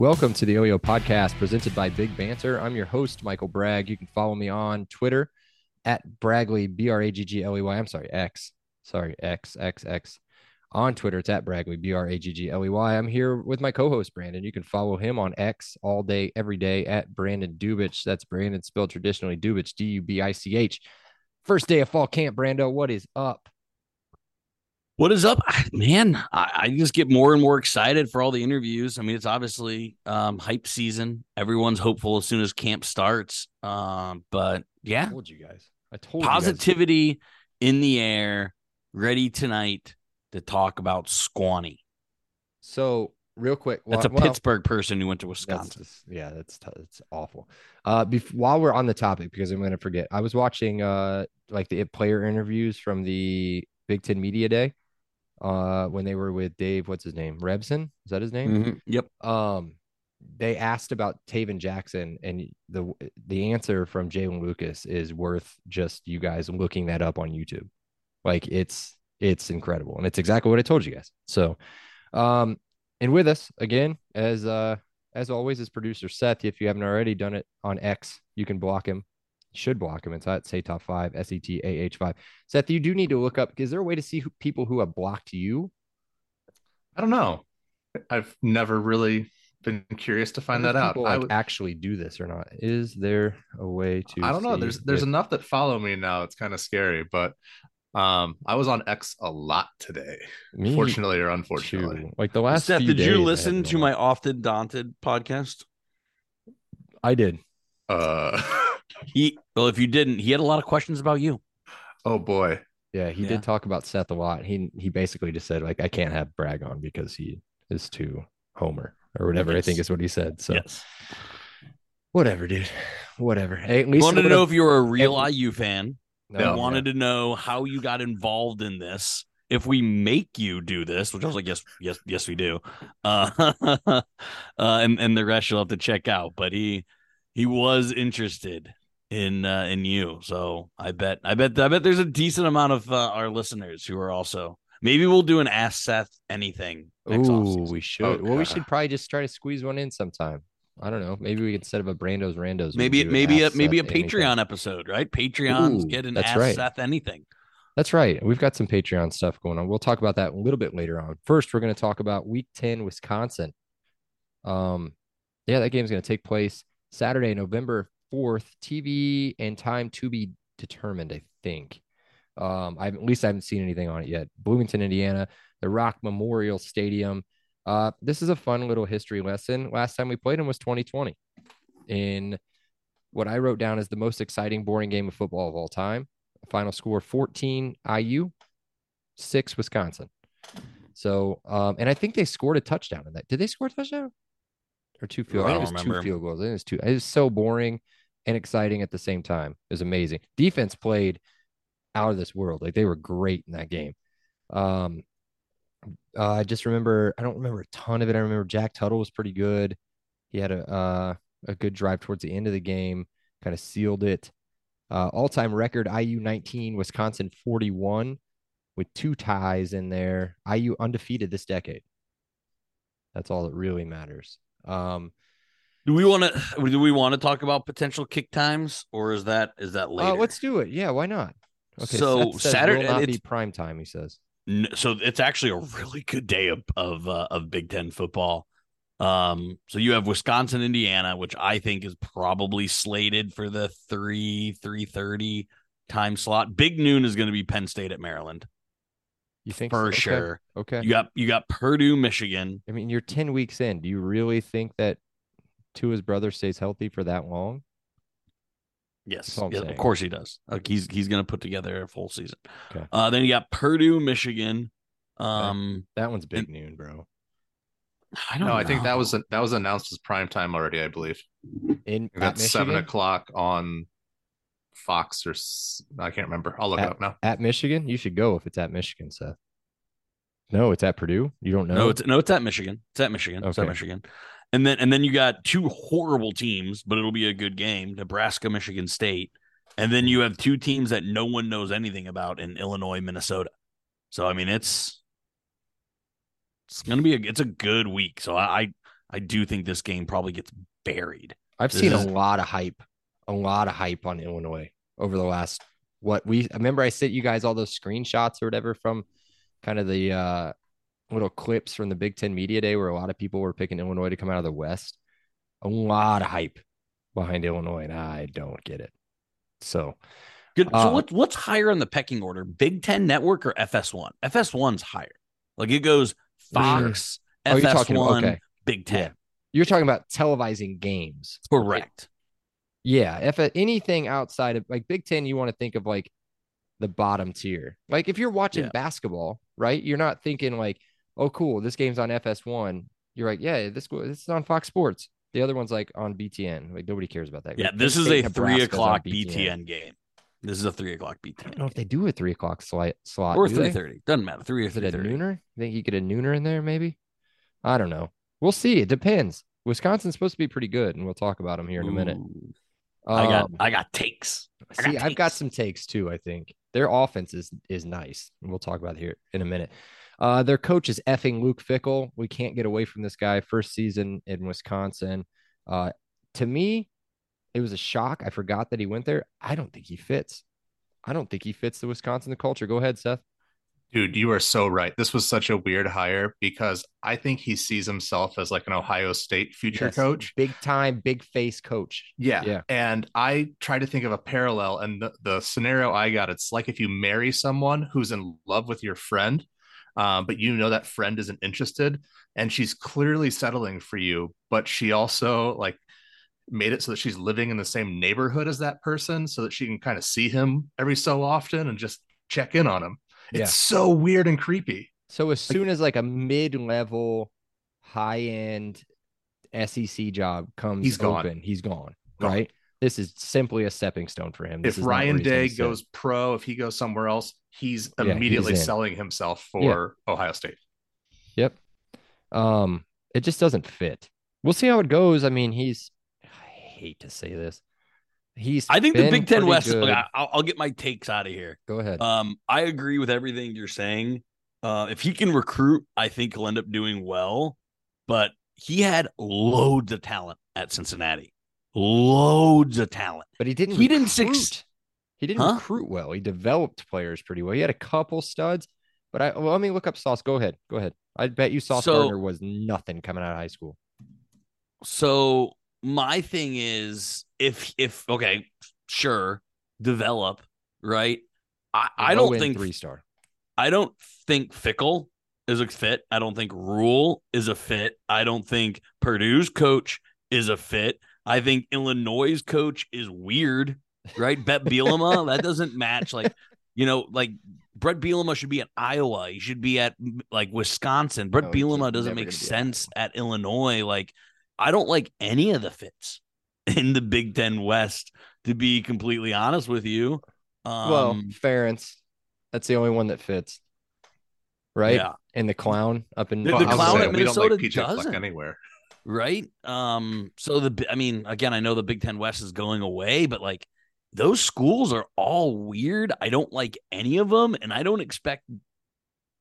Welcome to the OYO podcast presented by Big Banter. I'm your host, Michael Bragg. You can follow me on Twitter at Bragley, B R A G G L E Y. I'm sorry, X. Sorry, X, X, X. On Twitter, it's at Bragley, B R A G G L E Y. I'm here with my co host, Brandon. You can follow him on X all day, every day at Brandon Dubich. That's Brandon spelled traditionally Dubich, D U B I C H. First day of fall camp, Brando. What is up? What is up, man? I, I just get more and more excited for all the interviews. I mean, it's obviously um, hype season. Everyone's hopeful as soon as camp starts. Um, but I yeah, told you guys. I told you guys. positivity in the air, ready tonight to talk about Squanny. So, real quick, That's a well- Pittsburgh person who went to That's Wisconsin. just- yeah, that's that's awful. Uh, bef- while we're on the topic, because I'm going to forget, I was watching uh like the player interviews from the Big Ten Media Day, uh, when they were with Dave. What's his name? Rebson? Is that his name? Mhm. Yep. Um, they asked about Tayven Jackson, and the the answer from Jaylin Lucas is worth just you guys looking that up on YouTube. Like it's it's incredible, and it's exactly what I told you guys. So, um, and with us again, as uh as always, is producer Seth. If you haven't already done it on X, you can block him. You should block him. It's at say top five S E T A H five. Seth, you do need to look up. Is there a way to see who, people who have blocked you? I don't know. I've never really been curious to find that out. people, I, like would- actually do this or not. Is there a way to? I don't know. There's there's if- enough that follow me now. It's kind of scary, but um, I was on X a lot today, me fortunately or unfortunately. too. Like the last. Seth, few did days, you listen to my. Often Daunted podcast? I did. Uh, He well, if you didn't, he had a lot of questions about you. oh boy. Yeah, he Yeah. did talk about Seth a lot. He he basically just said like I can't have brag on because he is too Homer or whatever. I think is what he said. So yes. whatever, dude. Whatever. Hey, at least wanted to know would've- if you were a real every- IU fan. No, I yeah. wanted to know how you got involved in this. If we make you do this, which I was like, yes, yes, yes, we do. Uh, uh, and and the rest you'll have to check out. But he he was interested in uh, in you, so I bet I bet I bet there's a decent amount of uh, our listeners who are also. Maybe we'll do an Ask Seth anything next Ooh, we should. Well, we should probably just try to squeeze one in sometime. I don't know. Maybe we could set up a Brando's Randos. Maybe maybe a maybe a Seth anything. Patreon episode, right? Patreons Ooh, get an that's Ask right. Seth anything. That's right. We've got some Patreon stuff going on. We'll talk about that a little bit later on. First, we're going to talk about Week Ten, Wisconsin. Um, yeah, that game's going to take place Saturday, November fourth. TV and time to be determined. I think. Um, I at least I haven't seen anything on it yet. Bloomington, Indiana, the Rock Memorial Stadium. Uh, this is a fun little history lesson. Last time we played them was 2020. In what I wrote down as the most exciting, boring game of football of all time. Final score 14 IU, six Wisconsin. So, um, and I think they scored a touchdown in that. Did they score a touchdown or two field? I I it was remember. two field goals. It was two. It was so boring and exciting at the same time. It was amazing. Defense played out of this world. Like they were great in that game. Um, uh, I just remember. I don't remember a ton of it. I remember Jack Tuttle was pretty good. He had a uh, a good drive towards the end of the game, kind of sealed it. Uh, all time record IU 19, Wisconsin 41, with two ties in there. IU undefeated this decade. That's all that really matters. Um, Do we want to? Do we want to talk about potential kick times, or is that is that later? uh, let's do it. Yeah, why not? Okay, So, Seth Saturday- will not be prime time. He says. So it's actually a really good day of of uh, of Big Ten football. Um, so you have Wisconsin, Indiana, which I think is probably slated for the three three thirty time slot. Big noon is going to be Penn State at Maryland You think for so? Okay, sure. Okay. You got you got Purdue, Michigan. I mean, you're 10 weeks in. Do you really think that Tua's brother stays healthy for that long. Yes, That's all I'm yeah, of course he does. Like he's he's going to put together a full season. Okay. Uh, then you got Purdue, Michigan. Um, That one's big noon, bro. I don't No, I think that was that was announced as prime time already. I believe In at that's seven o'clock on Fox or I can't remember. I'll look it up now. At Michigan, you should go if it's at Michigan, Seth. No, it's at Purdue. You don't know. No, it's no, it's at Michigan. It's at Michigan. It's at Michigan. And then and then you got two horrible teams, but it'll be a good game: Nebraska, Michigan State. And then you have two teams that no one knows anything about in Illinois, Minnesota. So I mean, it's it's gonna be a it's a good week. So I I, I do think this game probably gets buried. I've This seen is- a lot of hype, a lot of hype on Illinois over the last what we I remember I sent you guys all those screenshots or whatever from kind of the uh little clips from the Big Ten Media Day where a lot of people were picking Illinois to come out of the West. A lot of hype behind Illinois, and I don't get it. So Good. Uh, so what what's higher on the pecking order? Big Ten Network or FS1? FS1's higher. Like it goes Fox, Oh, you're talking- FS1, okay. Big Ten. Yeah. you're talking about televising games. Correct. Yeah, if uh, anything outside of like Big Ten, you want to think of like the bottom tier. Like if you're watching Yeah. basketball, right? You're not thinking like, oh, cool, this game's on FS1. You're like, yeah, this this is on Fox Sports. The other one's like on BTN. Like nobody cares about that. Yeah, this is a three Nebraska's on o'clock BTN game. This is a three o'clock BTN. I don't BTN know if they do a three o'clock slot slot or three thirty. Doesn't matter. Three or three thirty. nooner? You think you get a nooner in there? Maybe. I don't know. We'll see. It depends. Wisconsin's supposed to be pretty good, and we'll talk about them here in a minute. I got Um, I got takes. I got See, I've got some takes too. I think their offense is is nice. and We'll talk about it here in a minute. Uh, their coach is effing Luke Fickell. We can't get away from this guy. First season in Wisconsin. Uh, to me, it was a shock. I forgot that he went there. I don't think he fits. I don't think he fits the Wisconsin culture. Go ahead, Seth. Dude, you are so right. This was such a weird hire because I think he sees himself as like an Ohio State future Yes, coach. big time, big face coach. Yeah. Yeah. And I try to think of a parallel. And the, the scenario I got, it's like if you marry someone who's in love with your friend, um, but you know that friend isn't interested and she's clearly settling for you, but she also like made it so that she's living in the same neighborhood as that person so that she can kind of see him every so often and just check in on him. It's Yeah. so weird and creepy. So as soon as like a mid-level, high-end SEC job comes He's gone. open, he's gone. Gone. Right. This is simply a stepping stone for him. This if is Ryan Day goes pro, if he goes somewhere else, he's Yeah, he's immediately in. selling himself for Ohio State. Yep. Um, it just doesn't fit. We'll see how it goes. I mean, he's I hate to say this. He's I think the Big Ten West. okay, I'll, I'll get my takes out of here. Go ahead. Um, I agree with everything you're saying. Uh, if he can recruit, I think he'll end up doing well. But he had loads of talent at Cincinnati, loads of talent. but he didn't he didn't recruit. six- He didn't Huh? recruit well. He developed players pretty well. He had a couple studs, but I well, let me look up Sauce. Go ahead. Go ahead. I bet you Sauce So- Gardner was nothing coming out of high school. So my thing is, if if okay, sure, develop right. I, I Low don't think three star. I don't think Fickell is a fit. I don't think Rhule is a fit. I don't think Purdue's coach is a fit. I think Illinois' coach is weird, right? Bret Bielema, that doesn't match. Like, you know, like Bret Bielema should be at Iowa. He should be at like Wisconsin. Bret No, Bielema doesn't make gonna be at sense at Illinois. Like, I don't like any of the fits in the Big Ten West, to be completely honest with you. Um, well, Ferentz, that's the only one that fits, right? yeah. And the clown up in The- the clown saying, at we don't Minnesota like PJ Fleck doesn't. anywhere. Right? Um, so the I mean, again, I know the Big Ten West is going away, but like those schools are all weird. I don't like any of them, and I don't expect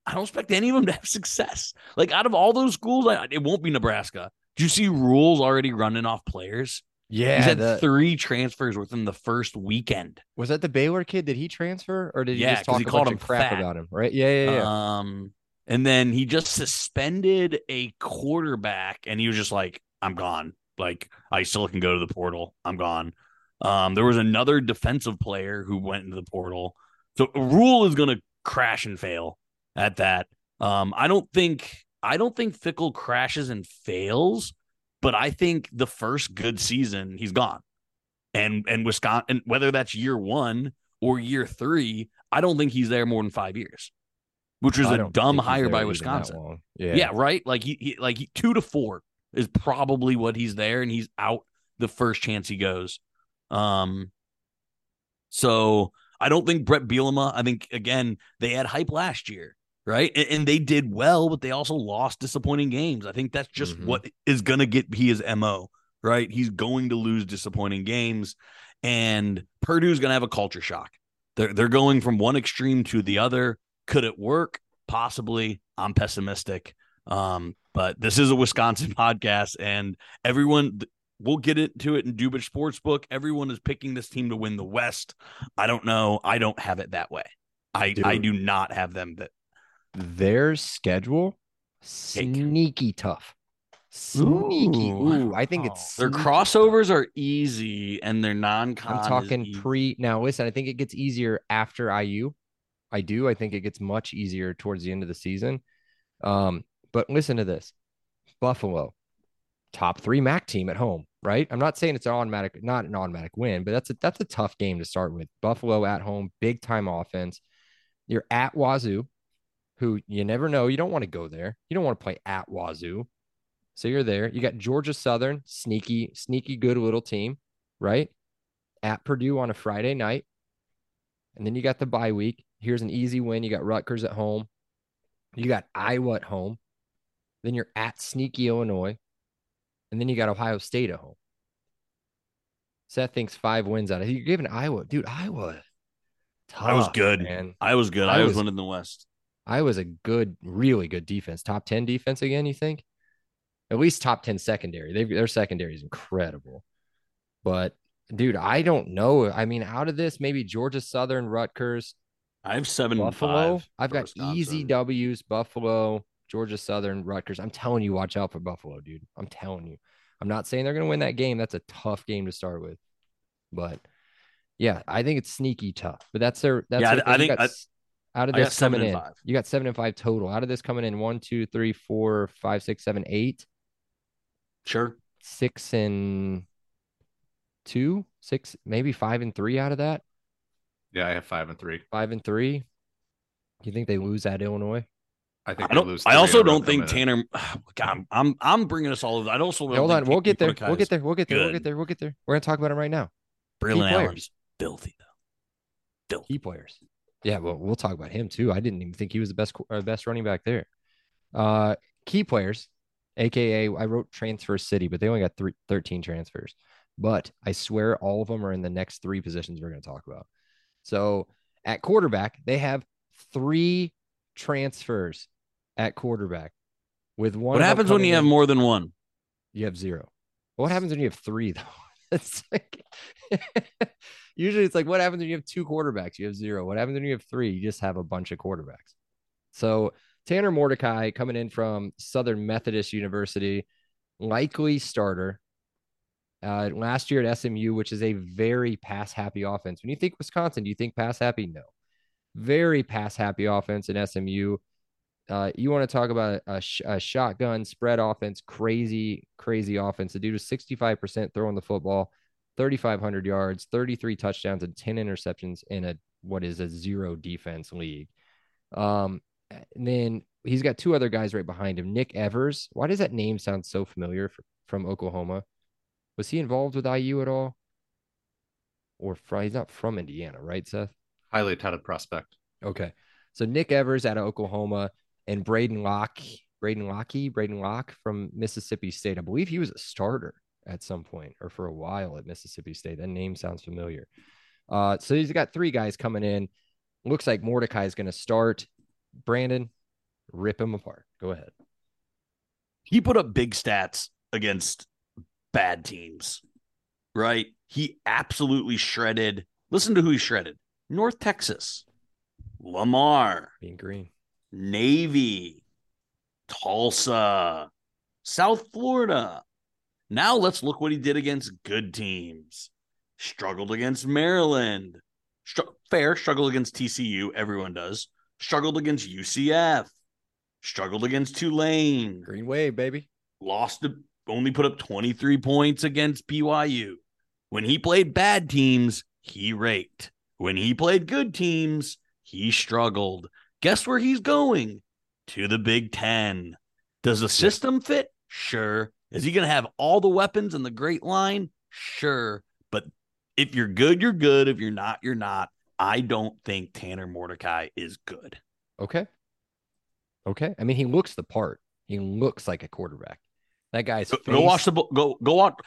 I don't expect any of them to have success. Like out of all those schools, I, it won't be Nebraska. Do you see Rhules already running off players? Yeah, He's had the- three transfers within the first weekend. was that the Baylor kid? Did he transfer, or did he Yeah, just talk he a called bunch him crap fat. about him? Right? Yeah, yeah, yeah. Um, and then he just suspended a quarterback, and he was just like, "I'm gone. Like I still can go to the portal. I'm gone." Um, there was another defensive player who went into the portal. So Rhule is going to crash and fail at that. Um, I don't think I don't think Fickell crashes and fails, but I think the first good season he's gone. And and Wisconsin, whether that's year one or year three, I don't think he's there more than five years, which was I a dumb hire by Wisconsin. Yeah. Yeah. right. Like he, he like he, two to four is probably what he's there, and he's out the first chance he goes. Um, so I don't think Bret Bielema. I think again they had hype last year, right? And, and they did well, but they also lost disappointing games. I think that's just Mhm. what is gonna get he his mo. Right, he's going to lose disappointing games, and Purdue's gonna have a culture shock. They're they're going from one extreme to the other. Could it work? Possibly. I'm pessimistic. Um, but this is a Wisconsin podcast, and everyone we'll get into it in Dubich Sportsbook. Everyone is picking this team to win the West. I don't know. I don't have it that way. I I do not have them that Their schedule sneaky tough. Sneaky. Ooh. Ooh, I think it's their crossovers are easy and their non-con. I'm talking pre. Now, listen, I think it gets easier after IU. I do. I think it gets much easier towards the end of the season. Um, but listen to this Buffalo, top three MAC team at home, right? I'm not saying it's an automatic, not an automatic win, but that's a that's a tough game to start with. Buffalo at home, big time offense. You're at Wazoo, who you never know. You don't want to go there. You don't want to play at Wazoo. So you're there. You got Georgia Southern, sneaky, sneaky good little team, right? At Purdue on a Friday night. And then you got the bye week. Here's an easy win. You got Rutgers at home. You got Iowa at home. Then you're at sneaky Illinois. And then you got Ohio State at home. Seth thinks five wins out of You're giving Iowa, dude, Iowa. I was good. man. I was good. I I was winning the West. I was a good, really good defense. Top 10 defense again, you think? At least top 10 secondary. They've, their secondary is incredible. But, dude, I don't know. I mean, out of this, maybe Georgia Southern, Rutgers, I have seven and Buffalo. five I've got easy W's, Buffalo, Georgia Southern, Rutgers. I'm telling you, watch out for Buffalo, dude. I'm telling you. I'm not saying they're going to win that game. That's a tough game to start with. But, yeah, I think it's sneaky tough. But that's their, that's Yeah, I- I. Think got I- out of this seven coming and in, five. you got seven and five total. Out of this coming in one, two, three, four, five, six, seven, eight, Sure. six and two, six, maybe five and three out of that. Yeah, I have five and three. Five and three. You think they lose at Illinois? I think I they don't. lose. I also in a row don't think. Tanner. God, I'm, I'm I'm bringing us all. Of I also don't Hold on, think we'll get there. We'll get there. We'll get there. We'll get there. We'll get there. We're gonna talk about him right now. Braylon players. Allen's filthy though. Key players. Yeah, well, we'll talk about him too. I didn't even think he was the best uh, best running back there. Uh, key players, aka I wrote transfer city, but they only got three, 13 transfers. But I swear all of them are in the next three positions we're going to talk about. So at quarterback, they have three transfers at quarterback. With one, What happens when you have more than one? you have zero. What happens when you have three though? It's like usually it's like what happens when you have two quarterbacks? You have zero. What happens when you have three? You just have a bunch of quarterbacks. So Tanner Mordecai coming in from Southern Methodist University, likely starter. Uh, last year at SMU, which is a very pass happy offense. When you think Wisconsin, do you think pass happy? No. Very pass happy offense in SMU. Uh, you want to talk about a, sh- a shotgun spread offense, crazy, crazy offense. The dude was 65% throwing the football, 3,500 yards, 33 touchdowns, and 10 interceptions in a what is a zero defense league. Um, and then he's got two other guys right behind him. Nick Evers. Why does that name sound so familiar f- from Oklahoma? Was he involved with IU at all? Or from, he's not from Indiana, right, Seth? highly touted prospect. Okay. So Nick Evers out of Oklahoma and Braden Locke, Braden Locke, Braden Locke from Mississippi State. I believe he was a starter at some point or for a while at Mississippi State. That name sounds familiar. Uh, so he's got three guys coming in. Looks like Mordecai is going to start. Brandon, rip him apart. Go ahead. He put up big stats against bad teams, right? He absolutely shredded. Listen to who he shredded: North Texas, Lamar, Mean Green. Navy, Tulsa, South Florida. Now let's look what he did against good teams. Struggled against Maryland. Str- fair, struggled against TCU. Everyone does. Struggled against UCF. Struggled against Tulane. Green wave, baby. Lost to only put up 23 points against BYU. When he played bad teams, he raked. When he played good teams, he struggled. Guess where he's going? To the Big Ten. Does the system fit? Sure. Is he going to have all the weapons and the great line? Sure. But if you're good, you're good. If you're not, you're not. I don't think Tanner Mordecai is good. Okay. Okay. I mean, he looks the part. He looks like a quarterback. That guy's Go, go watch the go go out.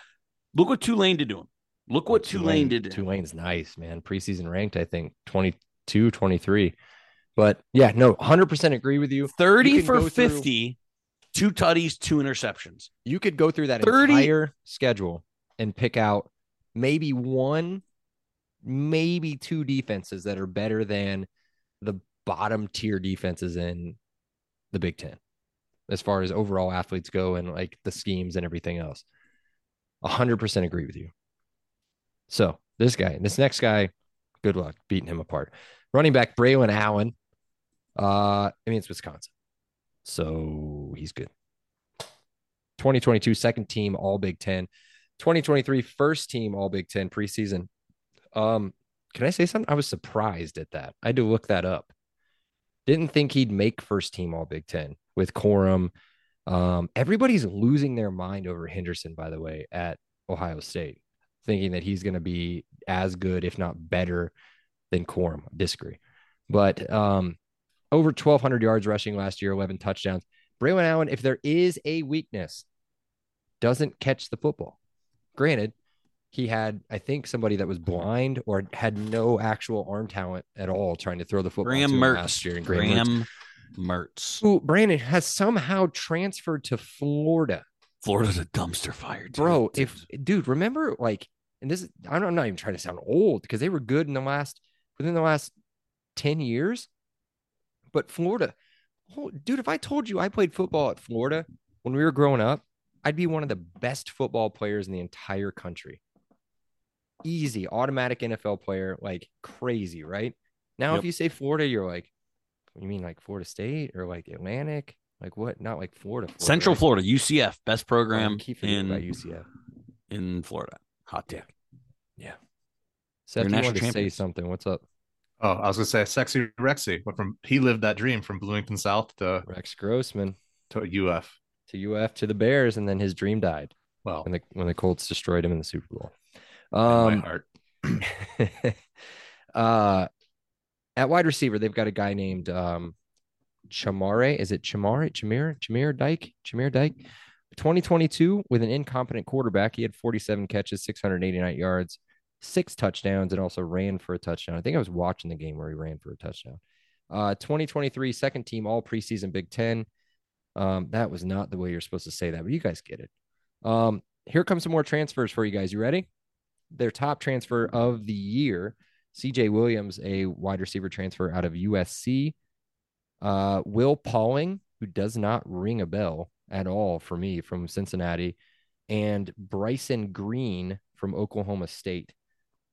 Look what Tulane did to him. Look what Tulane, did. to him. Tulane's nice, man. Preseason ranked, I think 22, 23. But yeah, no, 100% agree with you. 30 You for go through- 50, two tutties, two interceptions. You could go through that 30 entire schedule and pick out maybe one, maybe two defenses that are better than the bottom tier defenses in the Big Ten as far as overall athletes go and like the schemes and everything else. 100% agree with you. So this guy, this next guy, good luck beating him apart. Running back Braylon Allen. Uh, I mean, it's Wisconsin. So he's good. 2022 second team all Big 10. 2023 first team all Big 10 preseason. Um, can I say something? I was surprised at that. I had to look that up. Didn't think he'd make first team all Big 10 with Corum. Um, everybody's losing their mind over Henderson, by the way, at Ohio State, thinking that he's going to be as good, if not better, than Corum. Disagree. But um, over 1,200 yards rushing last year, 11 touchdowns. Braylon Allen, if there is a weakness, doesn't catch the football. Granted, he had, I think, somebody that was blind or had no actual arm talent at all trying to throw the football Graham to Mertz. last year. And Graham, Mertz, Graham Mertz. who Brandon has somehow transferred to Florida. Florida's a dumpster fire, dude. Bro, if dude, remember like, and this is I'm I'm not even trying to sound old because they were good in the last within the last 10 years. But Florida, oh, dude, if I told you I played football at Florida when we were growing up, I'd be one of the best football players in the entire country. Easy, automatic NFL player, like crazy, right? Now, Yep. if you say Florida, you're like, you mean like Florida State or like Atlantic? Like what? Not like Florida. Florida Central right? Florida, UCF, best program keep in about UCF. in Florida. Hot take. Seth, you national wanted to say something. What's up? Oh, I was gonna say sexy Rexy. Went from he lived that dream from Bloomington South to Rex Grossman to UF. to UF to the Bears, and then his dream died Well, when the when the Colts destroyed him in the Super Bowl. In my Um, heart. uh, at wide receiver, they've got a guy named um, Chamare. Is it Chamare? Chamir? Chamir Dyke? Chamir Dyke? 2022 with an incompetent quarterback. He had 47 catches, 689 yards, six touchdowns, and also ran for a touchdown. I think I was watching the game where he ran for a touchdown. Uh, 2023 second team all preseason Big Ten. Um, that was not the way you're supposed to say that, but you guys get it. Um, here comes some more transfers for you guys. You ready? Their top transfer of the year, CJ Williams, a wide receiver transfer out of USC. Uh, Will Pauling, who does not ring a bell at all for me from Cincinnati, and Bryson Green from Oklahoma State.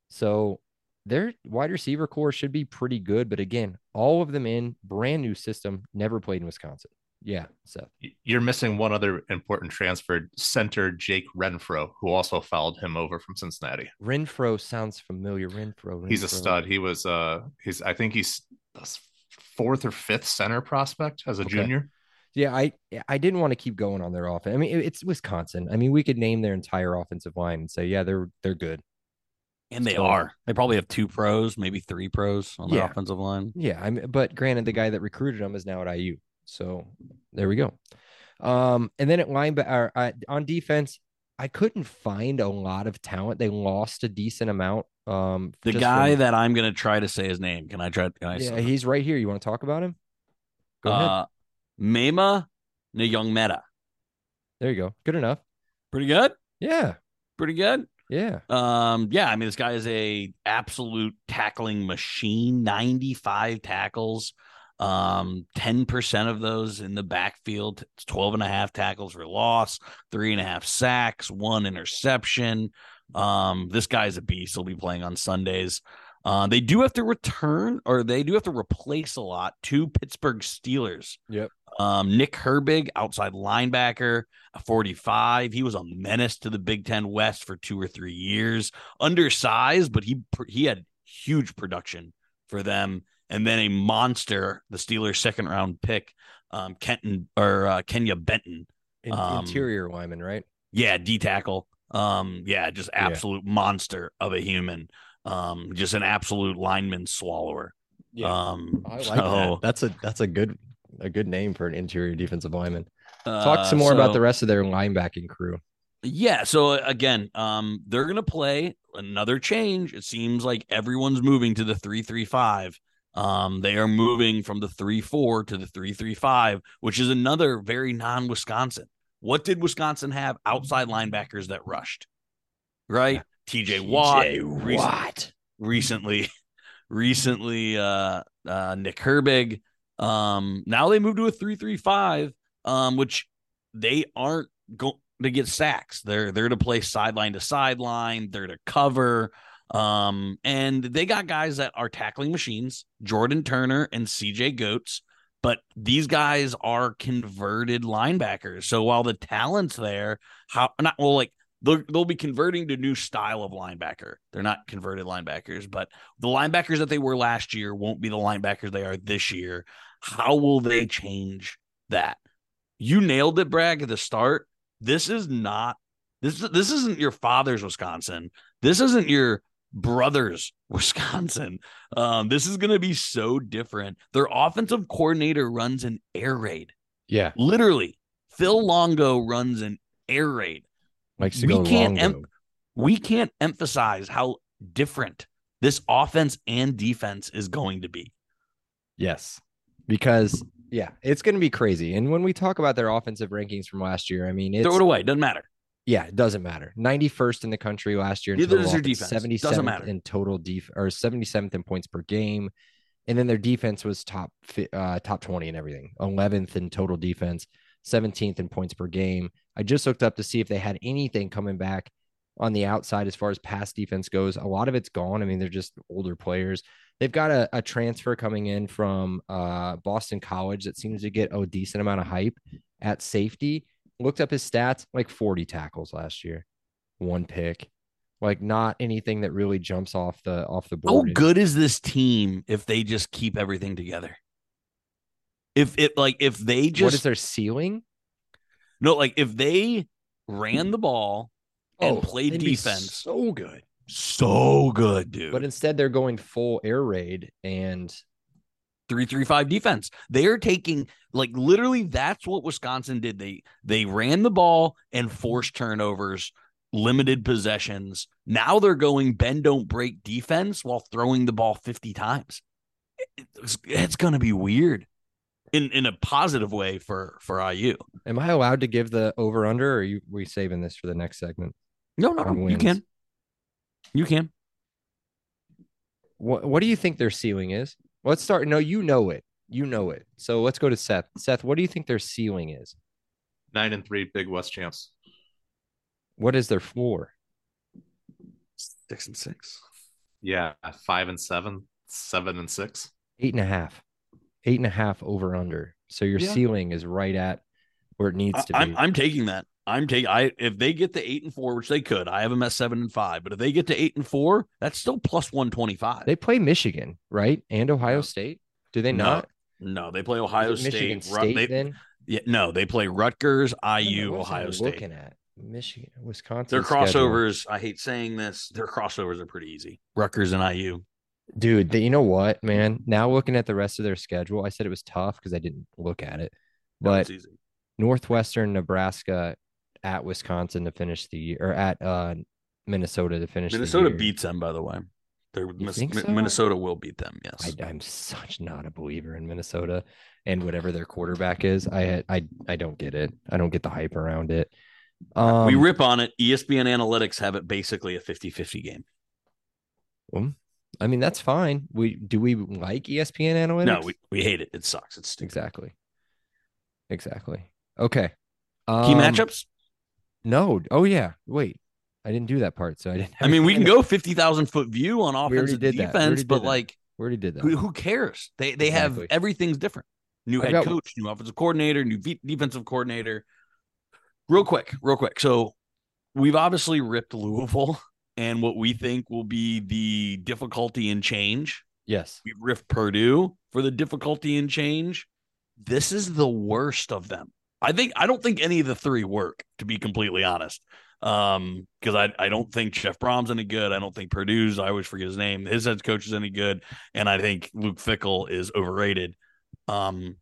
So their wide receiver core should be pretty good. But again, all of them in brand new system, never played in Wisconsin. Yeah, Seth. You're missing one other important transfer, center Jake Renfro, who also followed him over from Cincinnati. Renfro sounds familiar. Renfro. He's a stud. He was uh he's I think he's the fourth or fifth center prospect as a Okay. junior. Yeah, I I didn't want to keep going on their offense. I mean, it's Wisconsin. I mean, we could name their entire offensive line and say, yeah, they're they're good. And they So- are. They probably have two pros, maybe three pros on the Yeah. offensive line. Yeah, I mean, but granted, the guy that recruited them is now at IU. So there we go. Um, and then at linebacker uh, on defense, I couldn't find a lot of talent. They lost a decent amount. Um, The guy from- that I'm going to try to say his name. Can I try? Can I? yeah, he's right here. You want to talk about him? Go ahead. uh, Mema Young Meta. There you go. Good enough. Pretty good. Yeah, Pretty good. yeah. Um, yeah, I mean, this guy is a absolute tackling machine. Ninety-five tackles. Um, ten percent of those in the backfield. It's 12 and a half tackles for loss, three and a half sacks, one interception. Um, this guy's a beast. He'll be playing on Sundays. Uh, they do have to return or they do have to replace a lot two Pittsburgh Steelers. Yep. Um, Nick Herbig, outside linebacker, 45. He was a menace to the Big Ten West for two or three years. Undersized, but he he had huge production for them. And then a monster, the Steelers' second round pick, um, Kenton or uh, Kenya Benton. In- Um, interior lineman, right? Yeah, D tackle. Um, yeah, just Yeah. absolute monster of a human. Um, just an absolute lineman swallower. Um, I like so, that. That's a that's a good a good name for an interior defensive lineman. Talk some more about so- the rest of their linebacking crew. Yeah. So uh, again, um, they're gonna play another change. It seems like everyone's moving to the three three five. Um, they are moving from the three four to the three three five, which is another very non Wisconsin. What did Wisconsin have outside linebackers that rushed? Right, T.J. Watt, recent- Watt. recently, recently, uh, uh, Nick Herbig. Um, now they move to a three three five, um, which they aren't going to get sacks. They're they're to play sideline to sideline. They're to cover. Um, and they got guys that are tackling machines, Jordan Turner and CJ Goetz, but these guys are converted linebackers. So while the talent's there, how not well, like they'll, they'll be converting to new style of linebacker. They're not converted linebackers, but the linebackers that they were last year won't be the linebackers they are this year. How will they change that? You nailed it, Bragg, at the start. This is not this this isn't your father's Wisconsin. This isn't your brother's Wisconsin. Um, this is gonna be so different. Their offensive coordinator runs an air raid. Yeah, Literally, Phil Longo runs an air raid We can't em- we can't emphasize how different this offense and defense is going to be. Yes, because yeah, it's going to be crazy. And when we talk about their offensive rankings from last year, I mean, it's Throw it away, doesn't matter. Yeah, it doesn't matter. Ninety first in the country last year. in Neither does their defense. 77th Doesn't matter. in total def or seventy seventh in points per game, and then their defense was top uh, top twenty and everything. Eleventh in total defense, seventeenth in points per game. I just looked up to see if they had anything coming back on the outside as far as pass defense goes. A lot of it's gone. I mean, they're just older players. They've got a, a transfer coming in from uh, Boston College that seems to get a decent amount of hype at safety. Looked up his stats, like 40 tackles last year, one pick, like not anything that really jumps off the off the board. How good is this team if they just keep everything together? If it like if they just what is their ceiling? no like if they ran the ball and Oh, played defense, so good. so good, dude. But instead, they're going full air raid and three three five defense. They are taking like literally that's what Wisconsin did. They they ran the ball and forced turnovers, limited possessions. Now they're going bend don't break defense while throwing the ball 50 times. It's, it's going to be weird in in a positive way for for IU. am I allowed to give the over under or are you we saving this for the next segment? No, no, no, you can. You can. What what do you think their ceiling is? Let's start. No, you know it. You know it. So let's go to Seth. Seth, what do you think their ceiling is? Nine and three, Big West champs. What is their floor? Six and six. Yeah, five and seven, seven and six. Eight and a half. Eight and a half over under. So your Yeah. ceiling is right at where it needs to be. I, am I'm taking that. I'm taking. I if they get to eight and four, which they could, I have them at seven and five. But if they get to eight and four, that's still plus one twenty five. they play Michigan, right? And Ohio State. Do they No, not? No, they play Ohio it Michigan State. State they, then? yeah, no, they play Rutgers, IU, What Ohio State. Looking at Michigan, Wisconsin. Their schedule. crossovers. I hate saying this. Their crossovers are pretty easy. Rutgers and IU. dude. The, you know what, man? Now looking at the rest of their schedule, I said it was tough because I didn't look at it, No, but easy. Northwestern, Nebraska, at Wisconsin to finish the year, or at uh, Minnesota to finish. the Minnesota year. beats them, by the way. They're, You Mis- think so? Minnesota will beat them. Yes. I, I'm such not a believer in Minnesota and whatever their quarterback is. I I I don't get it. I don't get the hype around it. Um, we rip on it. ESPN analytics have it basically a 50-50 game. I mean, that's fine. We do we like ESPN analytics? No, we, we hate it. It sucks. It's stupid. exactly, exactly. Okay. Key Um, matchups. No. Oh yeah. Wait. I didn't do that part, so I didn't. I mean, we can go fifty thousand foot view on offense and did that. We already defense, but that. like, We already did that. who, who cares? They they have everything's different. New head got- coach, new offensive coordinator, new v- defensive coordinator. Real quick, real quick. So we've obviously ripped Louisville and what we think will be the difficulty in change. Yes. We've ripped Purdue for the difficulty in change. This is the worst of them. I think I don't think any of the three work, to be completely honest. Um, because I, I don't think Jeff Brohm's any good. I don't think Purdue's, I always forget his name, his head coach is any good, and I think Luke Fickell is overrated. Um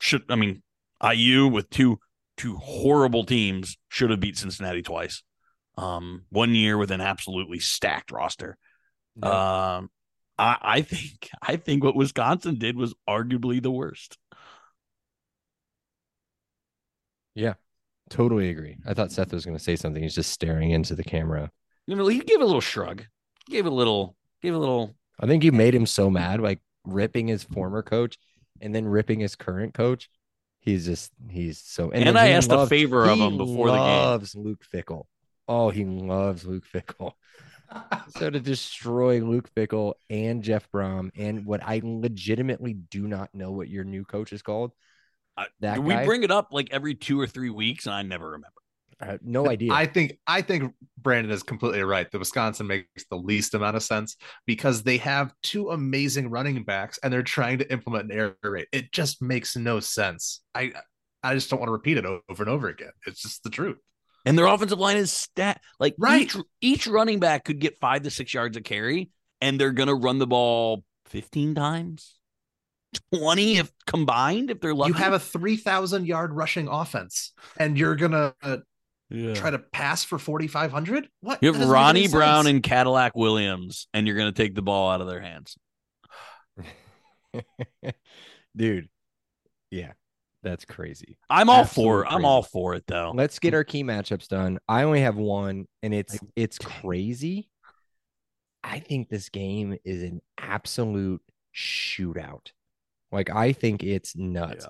should I mean IU with two two horrible teams should have beat Cincinnati twice. Um, one year with an absolutely stacked roster. Um, I, I think I think what Wisconsin did was arguably the worst. Yeah, totally agree. I thought Seth was going to say something. He's just staring into the camera. You know, he gave a little shrug, gave a little, gave a little. I think you made him so mad, like ripping his former coach and then ripping his current coach. He's just he's so And, then I he asked a favor of him before the game. Loves Luke Fickell. Oh, he loves Luke Fickell. so to destroy Luke Fickell and Jeff Brohm and what I legitimately do not know what your new coach is called. I- That we guy? bring it up like every two or three weeks, and I never remember. I have no idea. I think I think Brandon is completely right. The Wisconsin makes the least amount of sense because they have two amazing running backs and they're trying to implement an air raid. It just makes no sense. I I just don't want to repeat it over and over again. It's just the truth. And their offensive line is stat like Right. each each running back could get five to six yards of carry, and they're gonna run the ball fifteen times, twenty if combined if they're lucky. You have a three thousand yard rushing offense, and you're gonna uh, yeah. try to pass for forty five hundred. What? You have doesn't make any Ronnie Brown sense. and Cadillac Williams, and you're gonna take the ball out of their hands. Dude. Yeah. That's crazy. I'm all Absolute for. I'm all for it though. Let's get our key matchups done. I only have one, and it's it's crazy. I think this game is an absolute shootout. Like I think it's nuts.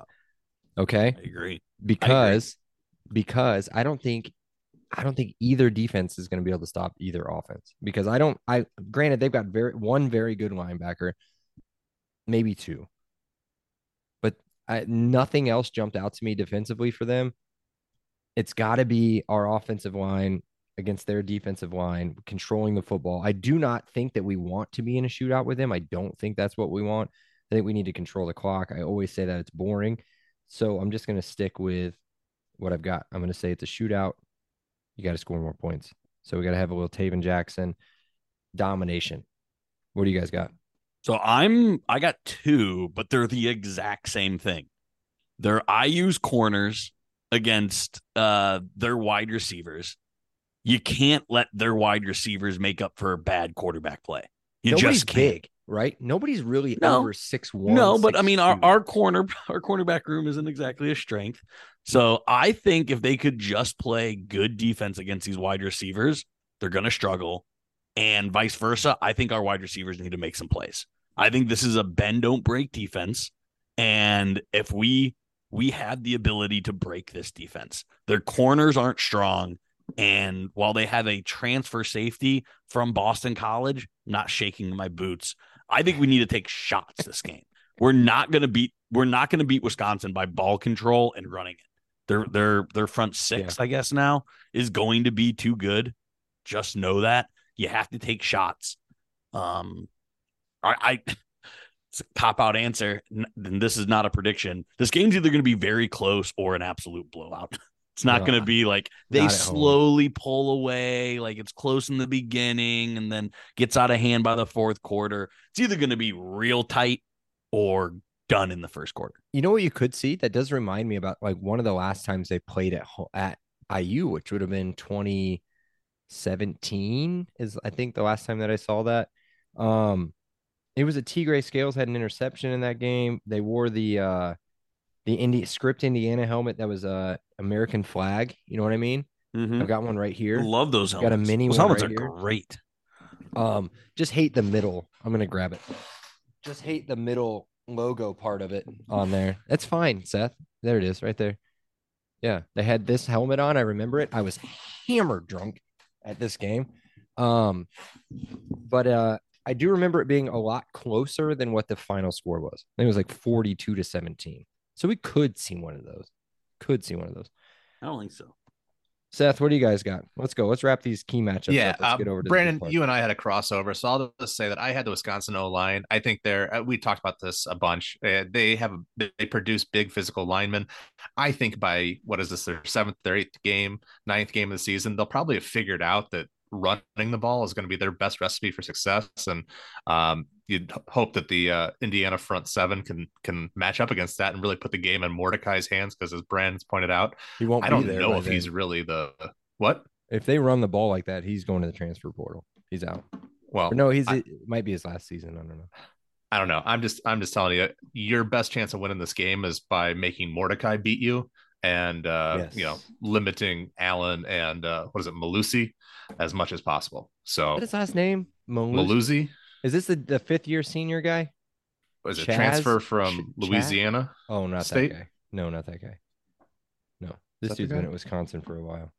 Okay, I agree. because because I don't think I don't think either defense is going to be able to stop either offense because I don't. I granted they've got very one very good linebacker, maybe two, but I, nothing else jumped out to me defensively for them. It's got to be our offensive line against their defensive line controlling the football. I do not think that we want to be in a shootout with them. I don't think that's what we want. I think we need to control the clock. I always say that it's boring. So I'm just going to stick with what I've got. I'm going to say it's a shootout. You got to score more points. So we got to have a little Tayven Jackson domination. What do you guys got? So I'm. I got two, but they're the exact same thing. They're I use corners against uh their wide receivers. You can't let their wide receivers make up for a bad quarterback play. You Nobody's just can't. big, right? Nobody's really No. over six one. No, but I mean, our, our corner, our cornerback room isn't exactly a strength. So I think if they could just play good defense against these wide receivers, they're going to struggle. And vice versa. I think our wide receivers need to make some plays. I think this is a bend don't break defense. And if we we had the ability to break this defense, their corners aren't strong. And while they have a transfer safety from Boston College, not shaking my boots. I think we need to take shots this game. We're not going to beat we're not going to beat Wisconsin by ball control and running it. Their their their front six, I guess now, is going to be too good. Just know that. You have to take shots. Um I, I it's a cop out answer. Then this is not a prediction. This game's either going to be very close or an absolute blowout. It's not No, going to be like they at home. slowly pull away, like it's close in the beginning and then gets out of hand by the fourth quarter. It's either going to be real tight or done in the first quarter. You know what you could see? That does remind me about like one of the last times they played at at IU, which would have been 2017 is I think the last time that I saw that. Um it was a Tegray Scales had an interception in that game. They wore the uh the Indi- script Indiana helmet that was a uh, American flag. You know what I mean? I've got one right here. Love those Got a mini those one helmets right are here. great. Um, just hate the middle. I'm gonna grab it. Just hate the middle logo part of it on there. That's fine, Seth. There it is, right there. Yeah, they had this helmet on. I remember it. I was hammered drunk at this game. Um, but uh, I do remember it being a lot closer than what the final score was. I think it was like 42 to 17. So we could see one of those. Could see one of those. I don't think so. Seth, what do you guys got? Let's go. Let's wrap these key matchups. Yeah, up. Let's uh, get over to the Brandon, you and I had a crossover, so I'll just say that I had the Wisconsin O line. I think they're uh, we talked about this a bunch. Uh, they have they produce big physical linemen. I think by what is this their seventh, their eighth game, ninth game of the season, they'll probably have figured out that running the ball is going to be their best recipe for success. And um, you'd hope that the uh, Indiana front seven can can match up against that and really put the game in Mordecai's hands because as Brandon's pointed out, he won't I don't know if then. he's really the what. if they run the ball like that, he's going to the transfer portal. He's out. Well, Or no, he's I- it might be his last season. I don't know. I don't know. I'm just I'm just telling you, your best chance of winning this game is by making Mordecai beat you and uh Yes. you know limiting Allen and uh what is it, Mellusi as much as possible. So What is his last name? Mellusi Is this the, the fifth year senior guy? was it Chaz? transfer Ch- from Chad? Louisiana? Oh, not State? that guy. No, not that guy. No, this dude's been at Wisconsin for a while.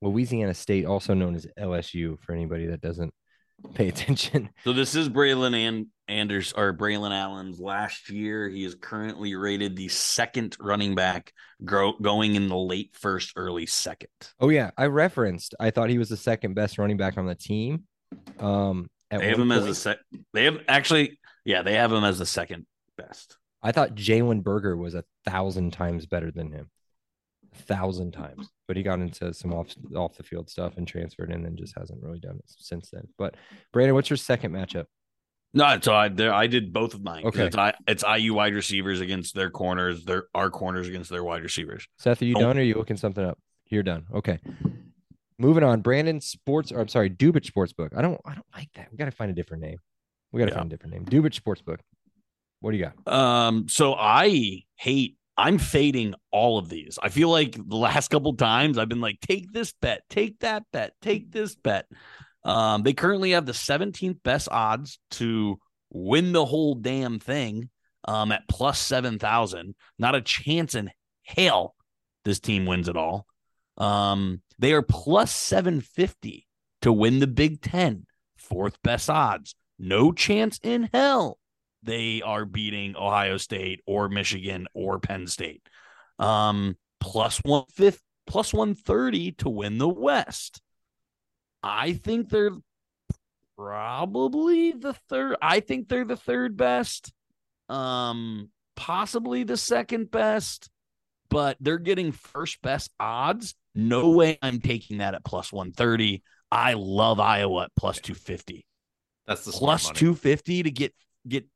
Louisiana State, also known as LSU, for anybody that doesn't pay attention. So this is Braylon and Anders or Braelon Allen's last year. He is currently rated the second running back, grow, going in the late first, early second. Oh yeah, I referenced. I thought he was the second best running back on the team. Um, at They have him as point. the sec. They have actually, yeah, they have him as the second best. I thought Jalen Berger was a thousand times better than him. A thousand times. But he got into some off off the field stuff and transferred and then just hasn't really done it since then. But Brandon, what's your second matchup? No, so I there I did both of mine. Okay. it's, I, it's IU wide receivers against their corners. Their our corners against their wide receivers. Seth, are you Oh. done or are you looking something up? You're done. Okay. Moving on. Brandon Sports, or I'm sorry, Dubich Sportsbook. I don't I don't like that. We gotta find a different name. We gotta Yeah. find a different name. Dubich Sportsbook. What do you got? Um, so I hate. I'm fading all of these. I feel like the last couple times I've been like, take this bet, take that bet, take this bet. Um, they currently have the 17th best odds to win the whole damn thing. Um, at plus seven thousand. Not a chance in hell this team wins it all. Um, they are plus seven fifty to win the Big Ten, fourth best odds. No chance in hell they are beating Ohio State or Michigan or Penn State. Um, plus one fifth, plus one thirty to win the West. I think they're probably the third. I think they're the third best. Um, possibly the second best, but they're getting first best odds. No way I'm taking that at plus 130. I love Iowa at plus 250 That's the plus money. 250 to get get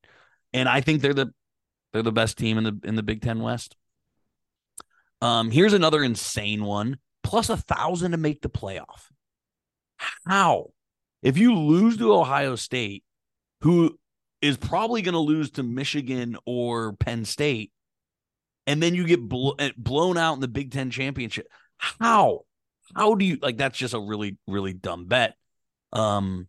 and I think they're the they're the best team in the in the Big 10 West. Um here's another insane one. Plus a thousand to make the playoff. How? If you lose to Ohio State, who is probably going to lose to Michigan or Penn State, and then you get blo- eh, blown out in the Big Ten championship, how? How do you like? That's just a really, really dumb bet. Um,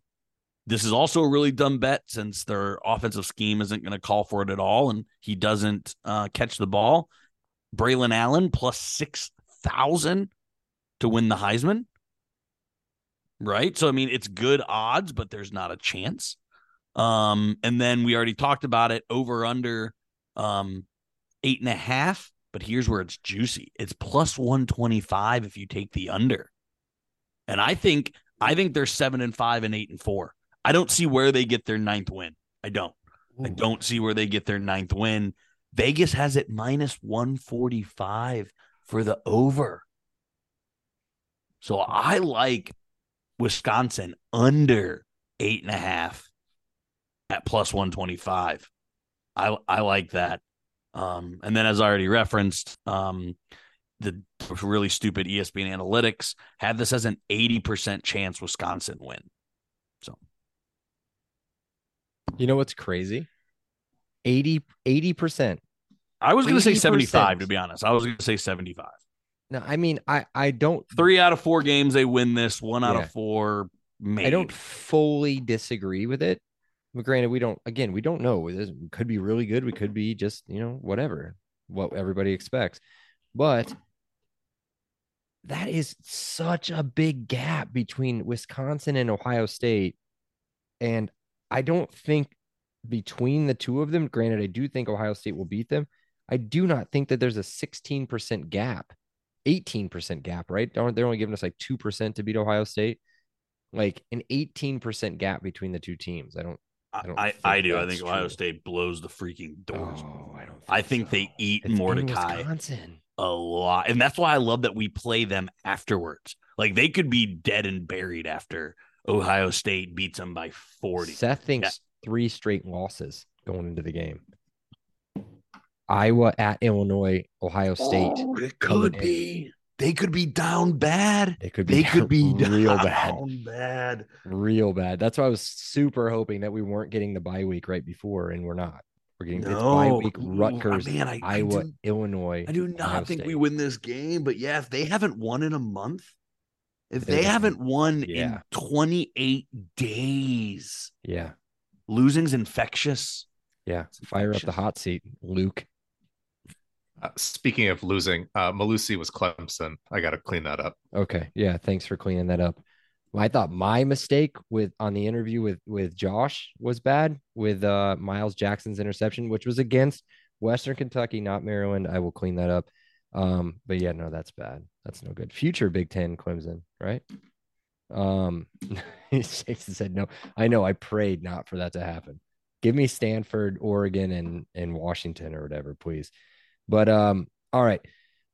this is also a really dumb bet since their offensive scheme isn't going to call for it at all, and he doesn't uh, catch the ball. Braelon Allen plus six thousand to win the Heisman. Right. So I mean it's good odds, but there's not a chance. Um, and then we already talked about it over under um eight and a half, but here's where it's juicy. It's plus 125 if you take the under. And I think I think they're seven and five and eight and four. I don't see where they get their ninth win. I don't. I don't see where they get their ninth win. Vegas has it minus 145 for the over. So I like Wisconsin under eight and a half at plus 125. I I like that. Um, and then as I already referenced, um, the really stupid ESPN analytics had this as an 80% chance Wisconsin win. So, you know what's crazy? 80 percent. I was going to say 75 to be honest. I was going to say 75. No, I mean I I don't Three out of four games they win this. One out Yeah. of four, maybe. I don't fully disagree with it. But granted, we don't again, we don't know. This could be really good. We could be just, you know, whatever, what everybody expects. But that is such a big gap between Wisconsin and Ohio State. And I don't think between the two of them, granted, I do think Ohio State will beat them. I do not think that there's a 16% gap, 18% gap, right? They're only giving us like 2% to beat Ohio State? Like an 18% gap between the two teams. I don't I, don't I, think I do. I that's think Ohio true. State blows the freaking doors. Oh, I don't think I think so. they eat It's in Mordecai Wisconsin. a lot. And that's why I love that we play them afterwards. Like they could be dead and buried after Ohio State beats them by 40. Seth thinks three straight losses going into the game. Iowa at Illinois, Ohio State. Oh, it could be. They could be down bad. They could be They could be real down bad, bad. real bad. That's why I was super hoping that we weren't getting the bye week right before, and we're not. We're getting it's bye week. Ooh, ah, Rutgers, man, I- I Iowa, do- Illinois. I do Ohio not think we win this game, but yeah, if they haven't won in a month, if They're they haven't won in 28 days, Yeah, losing's infectious. yeah. Fire up the hot seat, Luke. Uh, speaking of losing, uh, Mellusi was Clemson. I got to clean that up. Okay. Yeah. Thanks for cleaning that up. I thought my mistake with on the interview with with Josh was bad with uh Miles Jackson's interception, which was against Western Kentucky, not Maryland. I will clean that up. Um, but yeah, no, that's bad. That's no good. Future Big Ten Clemson, right? Um, Jason said no. I know. I prayed not for that to happen. Give me Stanford, Oregon, and and Washington or whatever, please. But um, all right.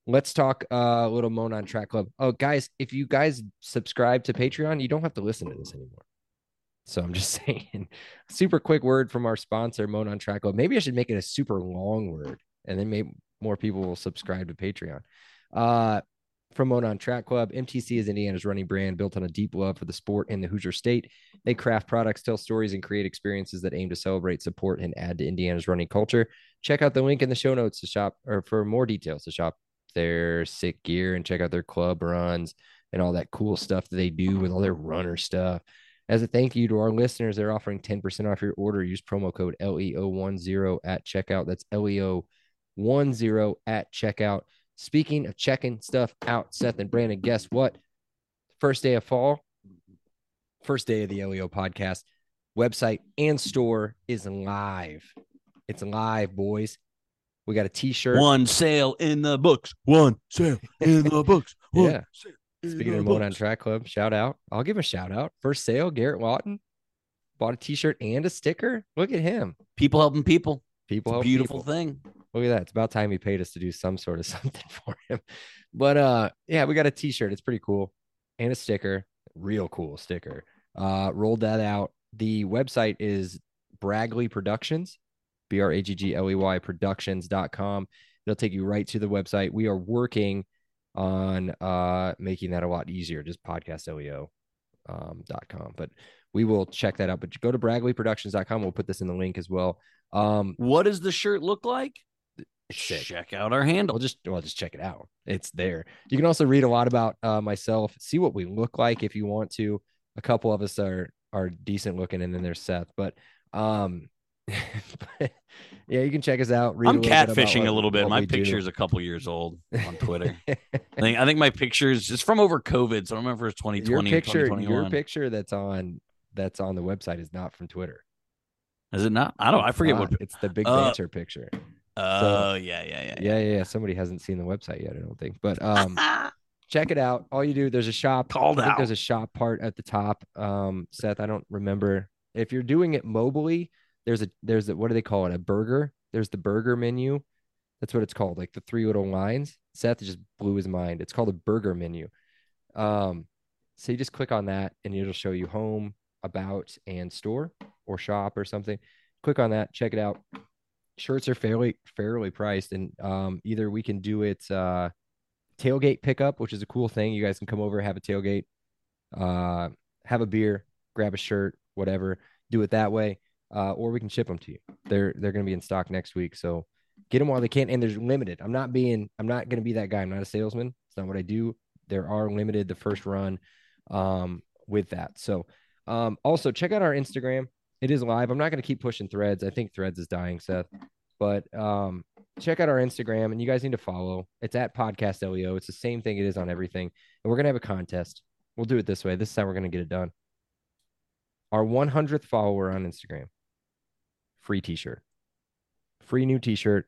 Let's talk uh, a little Monon Track Club. Oh, guys, if you guys subscribe to Patreon, you don't have to listen to this anymore. So I'm just saying, super quick word from our sponsor, Monon Track Club. Maybe I should make it a super long word, and then maybe more people will subscribe to Patreon. Uh, from Monon Track Club, MTC is Indiana's running brand built on a deep love for the sport in the Hoosier State. They craft products, tell stories, and create experiences that aim to celebrate, support, and add to Indiana's running culture. Check out the link in the show notes to shop or for more details to shop their sick gear and check out their club runs and all that cool stuff that they do with all their runner stuff. As a thank you to our listeners, they're offering 10% off your order. Use promo code LEO10 at checkout. That's LEO10 at checkout. Speaking of checking stuff out, Seth and Brandon, guess what? First day of fall, first day of the LEO podcast website and store is live. It's live, boys. We got a t-shirt. One sale in the books. One sale in the books. One Yeah. Speaking the of Monon. Track Club, shout out. I'll give a shout out. First sale, Garrett Lawton bought a t-shirt and a sticker. Look at him. People helping people. People a beautiful people. thing. Look at that. It's about time he paid us to do some sort of something for him. But uh yeah, we got a t-shirt. It's pretty cool. And a sticker. Real cool sticker. Uh rolled that out. The website is Braggley Productions, B-R-A-G-G-L-E-Y productions.com. It'll take you right to the website. We are working on uh making that a lot easier, just podcastleo um, dot com. But we will check that out. But go to braggleyproductions.com. We'll put this in the link as well. Um What does the shirt look like? Check out our handle. Well, just well, just check it out. It's there. You can also read a lot about uh, myself, see what we look like if you want to. A couple of us are are decent looking, and then there's Seth. But um, but, yeah, you can check us out. I'm a little bit about catfishing what- a little bit. My we do. picture is a couple years old on Twitter. I think I think my picture is just from over COVID. So I don't remember if it's 2020 your picture, your picture that's on that's on the website is not from Twitter. Is it not? I don't. I forget not. what. it's the big Uh, banter picture. Oh yeah, yeah, yeah. Yeah, yeah, yeah. Somebody hasn't seen the website yet, I don't think. But um, check it out. All you do, there's a shop. Called I think out. There's a shop part at the top. Um, Seth, I don't remember if you're doing it mobily. There's a there's a what do they call it? A burger. There's the burger menu. That's what it's called. Like the three little lines. Seth just blew his mind. It's called a burger menu. Um, so you just click on that and it'll show you home, about, and store or shop or something. Click on that. Check it out. Shirts are fairly fairly priced, and um, either we can do it uh, tailgate pickup, which is a cool thing. You guys can come over, have a tailgate, uh, have a beer, grab a shirt, whatever. Do it that way, uh, or we can ship them to you. They're they're going to be in stock next week, so get them while they can. And there's limited. I'm not being I'm not going to be that guy. I'm not a salesman. It's not what I do. There are limited the first run um, with that. So um, also check out our Instagram. It is live. I'm not going to keep pushing threads. I think threads is dying, Seth. But um, check out our Instagram, and you guys need to follow. It's at Podcast LEO. It's the same thing it is on everything, and we're gonna have a contest. We'll do it this way. This is how we're gonna get it done. Our 100th follower on Instagram, free T-shirt, free new T-shirt.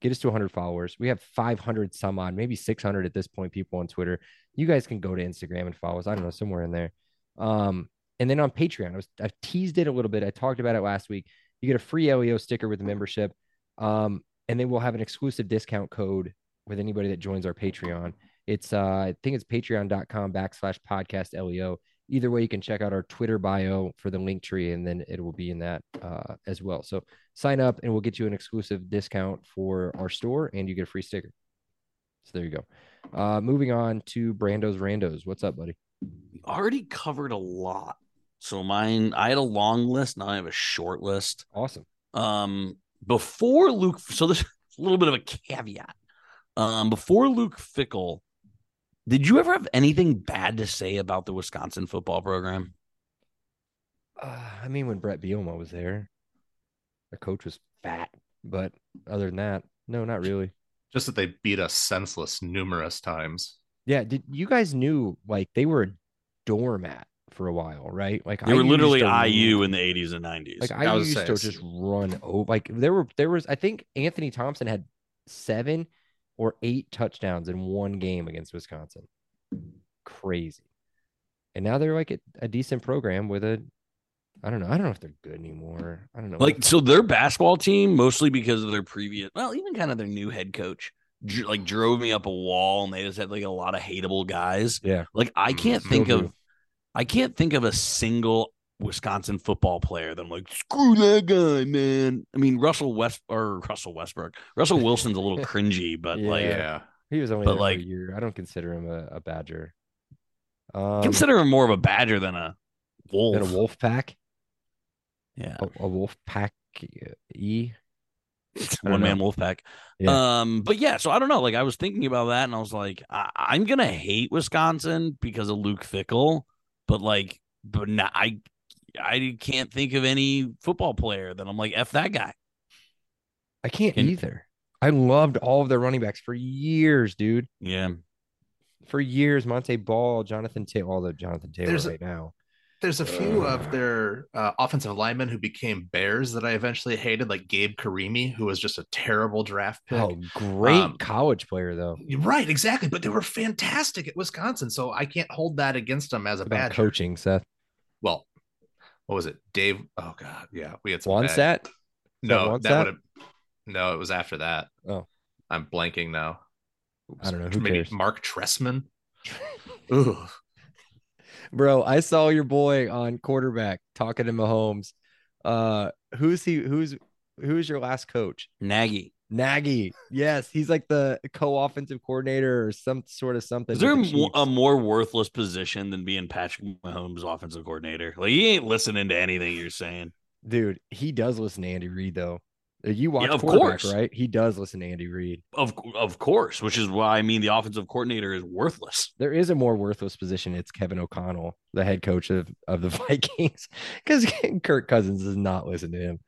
Get us to 100 followers. We have 500 some odd, maybe 600 at this point. People on Twitter. You guys can go to Instagram and follow us. I don't know somewhere in there. Um, and then on Patreon, I was I teased it a little bit. I talked about it last week. You get a free LEO sticker with the membership. Um, and then we'll have an exclusive discount code with anybody that joins our Patreon. It's uh, I think it's patreon.com backslash podcast LEO. Either way, you can check out our Twitter bio for the link tree, and then it will be in that uh, as well. So sign up, and we'll get you an exclusive discount for our store, and you get a free sticker. So there you go. Uh, moving on to Brando's Randos. What's up, buddy? We already covered a lot. So mine, I had a long list. Now I have a short list. Awesome. Um, before Luke, so there's a little bit of a caveat. Um, before Luke Fickell, did you ever have anything bad to say about the Wisconsin football program? Uh, I mean, when Bret Bielema was there, the coach was fat, but other than that, no, not really. Just that they beat us senseless numerous times. Yeah, did you guys knew like they were a doormat for a while, right? Like They were literally IU run- in the 80s and 90s. Like I I was used to just run over. Like there were there was I think Anthony Thompson had seven or eight touchdowns in one game against Wisconsin. Crazy. And now they're like a, a decent program with a I don't know. I don't know if they're good anymore. I don't know. like so their basketball team mostly because of their previous well even kind of their new head coach like drove me up a wall and they just had like a lot of hateable guys yeah. like i can't think of i can't think of a single wisconsin football player that i'm like screw that guy man i mean russell west or russell westbrook russell wilson's a little cringy but like Yeah. Yeah. He was only But, like- a year. I don't consider him a, a Badger. Um, consider him more of a badger than a wolf than a wolf pack. yeah A, a wolf pack e. don't one man know. wolf pack Yeah. Um, but yeah, so I don't know. Like I was thinking about that, and I was like, I- I'm gonna hate Wisconsin because of Luke Fickell, but like, but now I, I can't think of any football player that I'm like f that guy. I can't Can- either. I loved all of their running backs for years, dude. Yeah, For years, Montee Ball, Jonathan Taylor, all the Jonathan Taylor There's a- right now. There's a few of their uh, offensive linemen who became Bears that I eventually hated, like Gabe Carimi, who was just a terrible draft pick. Oh, great Um, college player though. Right, exactly. But they were fantastic at Wisconsin, so I can't hold that against them as a bad coaching, Seth. Well, what was it, Dave? Oh God, yeah, we had some bad- Wannstedt. No, Wannstedt? that would have. No, it was after that. Oh. I'm blanking now. I don't know. Who Maybe cares? Marc Trestman. Ooh, Bro, I saw your boy on quarterback talking to Mahomes. Uh, who's he? Who's who's your last coach? Nagy. Nagy. Yes, he's like the co-offensive coordinator or some sort of something. Is there a, the a more worthless position than being Patrick Mahomes' offensive coordinator? Like he ain't listening to anything you're saying. Dude, he does listen to Andy Reid though. Uh, You watch Yeah, of course. right? He does listen to Andy Reid. Of of course, which is why I mean the offensive coordinator is worthless. There is a more worthless position. It's Kevin O'Connell, the head coach of, of the Vikings, because Kirk Cousins does not listen to him.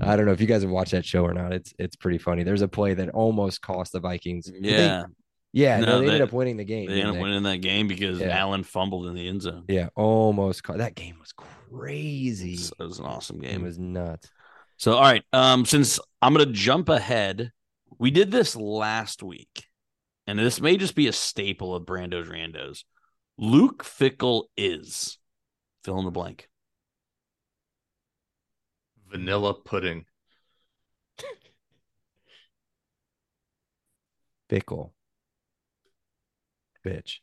I don't know if you guys have watched that show or not. It's it's pretty funny. There's a play that almost cost the Vikings. They- Yeah, yeah, no, No, they, ended up winning the game. they ended up winning that game because Yeah. Allen fumbled in the end zone. Yeah, almost. Caught. That game was crazy. It was an awesome game. It was nuts. So, all right. Um, since I'm gonna jump ahead, we did this last week, and this may just be a staple of Brando's Randos. Luke Fickell is fill in the blank. vanilla pudding. Fickle, bitch.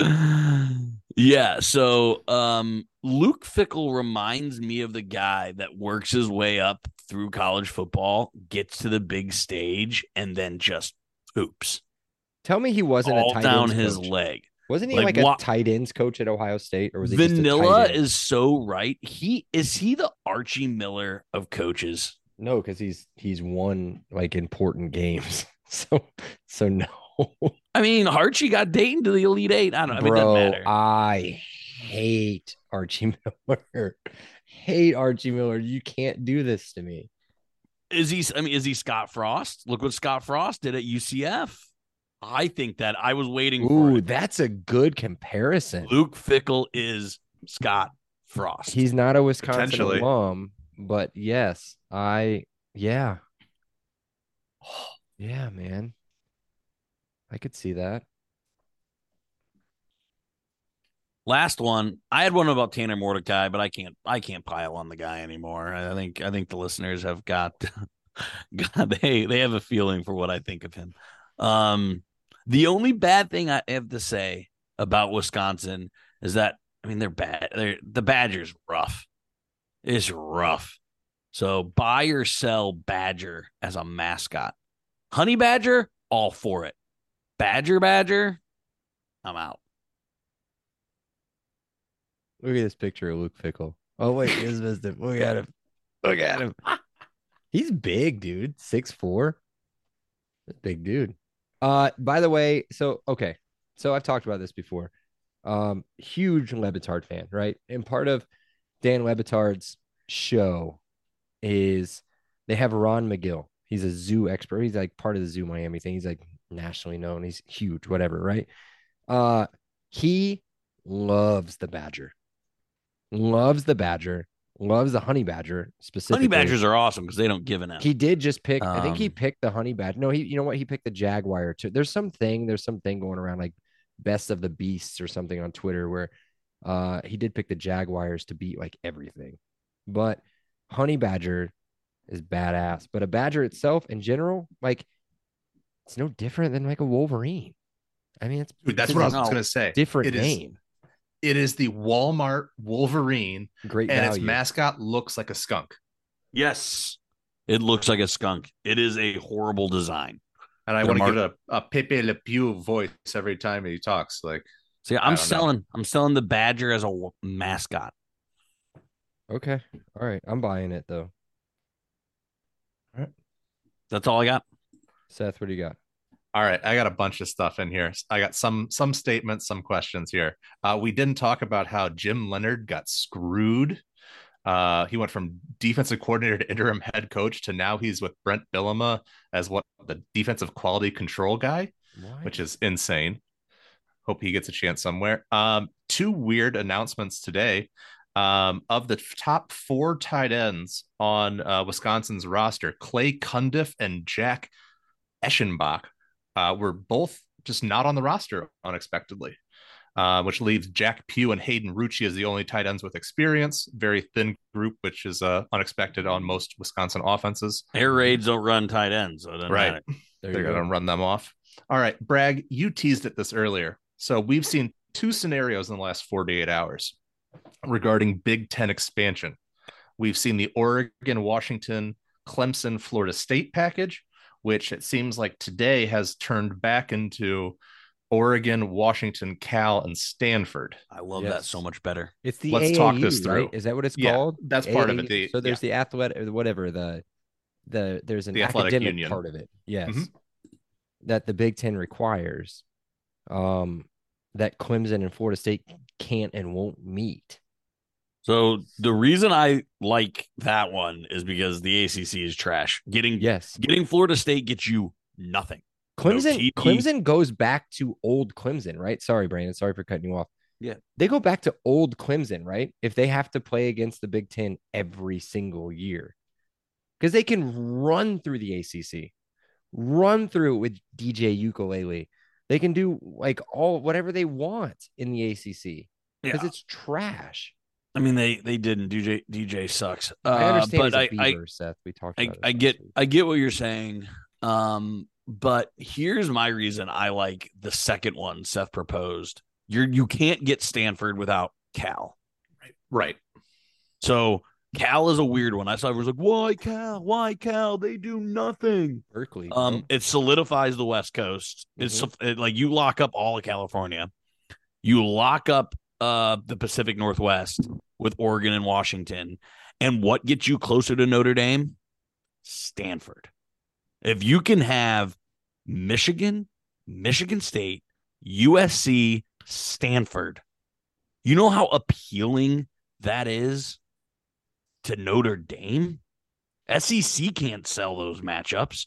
yeah. So, um, Luke Fickell reminds me of the guy that works his way up through college football, gets to the big stage, and then just poops Tell me he wasn't all a tight down his coach. leg. Wasn't he Like, like, a tight ends coach at Ohio State, or was he just a Vanilla is so right. He is he the Archie Miller of coaches. No, because he's he's won like important games. So so no, I mean, Archie got Dayton to the Elite Eight. I don't know. I mean, it doesn't matter. I hate Archie Miller. hate Archie Miller. You can't do this to me. Is he? I mean, is he Scott Frost? Look what Scott Frost did at UCF. I think that I was waiting for Ooh, it. that's a good comparison. Luke Fickell is Scott Frost. He's not a Wisconsin alum, but yes, I yeah. Yeah, man. I could see that. Last one, I had one about Tanner Mordecai, but I can't. I can't pile on the guy anymore. I think. I think the listeners have got. God, they they have a feeling for what I think of him. Um, the only bad thing I have to say about Wisconsin is that I mean they're bad. They're the Badgers rough. It's rough. So buy or sell Badger as a mascot. Honey Badger, all for it. Badger Badger, I'm out. Look at this picture of Luke Fickell. Oh wait, here's Wisdom. Look at him. Look at him. He's big, dude. Six four. Big dude. Uh, by the way, so okay, so I've talked about this before. Um, huge Le Batard fan, right? And part of Dan Le Batard's show is they have Ron McGill. He's a zoo expert. He's like part of the Zoo Miami thing. He's like nationally known. He's huge, whatever, right? Uh, he loves the Badger. Loves the Badger. Loves the honey badger specifically. Honey Badgers are awesome because they don't give an F. He did just pick. I think he Um, picked the honey badger. No, he. You know what? He picked the jaguar too. There's something. There's something going around like best of the beasts or something on Twitter where uh he did pick the jaguars to beat like everything. But honey badger is badass. But a badger itself in general, like it's no different than like a wolverine. I mean, it's Dude, that's what I was No. going to say. different It is- name. It is the Walmart Wolverine, Great and its mascot looks like a skunk. yes, it looks like a skunk. It is a horrible design. And I They're want to mar- give it a, a Pepe Le Pew voice every time he talks. Like, See, I I'm don't know. selling. I'm selling the Badger as a w- mascot. okay. All right. I'm buying it though. All right, that's all I got. Seth, what do you got? All right, I got a bunch of stuff in here. I got some some statements, some questions here. Uh, we didn't talk about how Jim Leonhard got screwed. Uh, he went from defensive coordinator to interim head coach to now he's with Bret Bielema as what the defensive quality control guy. Why? which is insane. Hope he gets a chance somewhere. Um, two weird announcements today. Um, of the top four tight ends on uh, Wisconsin's roster, Clay Cundiff and Jack Eschenbach uh, were both just not on the roster unexpectedly, uh, which leaves Jack Pugh and Hayden Rucci as the only tight ends with experience. Very thin group, which is uh, unexpected on most Wisconsin offenses. Air raids don't run tight ends, so Right. matter. there They're going to run them off. All right, Bragg, you teased it this earlier. So we've seen two scenarios in the last 48 hours regarding Big Ten expansion. We've seen the Oregon, Washington, Clemson, Florida State package, which it seems like today has turned back into Oregon, Washington, Cal, and Stanford. I love that so much better. It's the Let's AAU, talk this right? through. Is that what it's Yeah, called? that's part of it. The- so there's the athletic, or whatever the the there's an The athletic academic union. part of it. Yes, Mhm. that the Big Ten requires, um, that Clemson and Florida State can't and won't meet. So the reason I like that one is because the ACC is trash. Getting Yes, getting Florida State gets you nothing. Clemson. TD. Clemson goes back to old Clemson, right? Sorry, Brandon. Sorry for cutting you off. Yeah. they go back to old Clemson, right? If they have to play against the Big Ten every single year, because they can run through the ACC, run through it with DJ Uiagalelei. They can do like all whatever they want in the ACC because Yeah. it's trash. I mean they they didn't. DJ DJ sucks. I Uh, understand but he's a I, I beaver, Seth. We talked I, about. I this get week. I get what you're saying. Um, but here's my reason I like the second one Seth proposed. You're you can't get Stanford without Cal. Right. Right. So Cal is a weird one. I saw everyone's like, why Cal? Why Cal? They do nothing. Berkeley. Um, right? it solidifies the West Coast. It's Mm-hmm. it, like you lock up all of California, you lock up uh the Pacific Northwest with Oregon and Washington, and what gets you closer to Notre Dame? Stanford. If you can have Michigan, Michigan State, USC, Stanford, you know how appealing that is. to Notre Dame. SEC can't sell those matchups.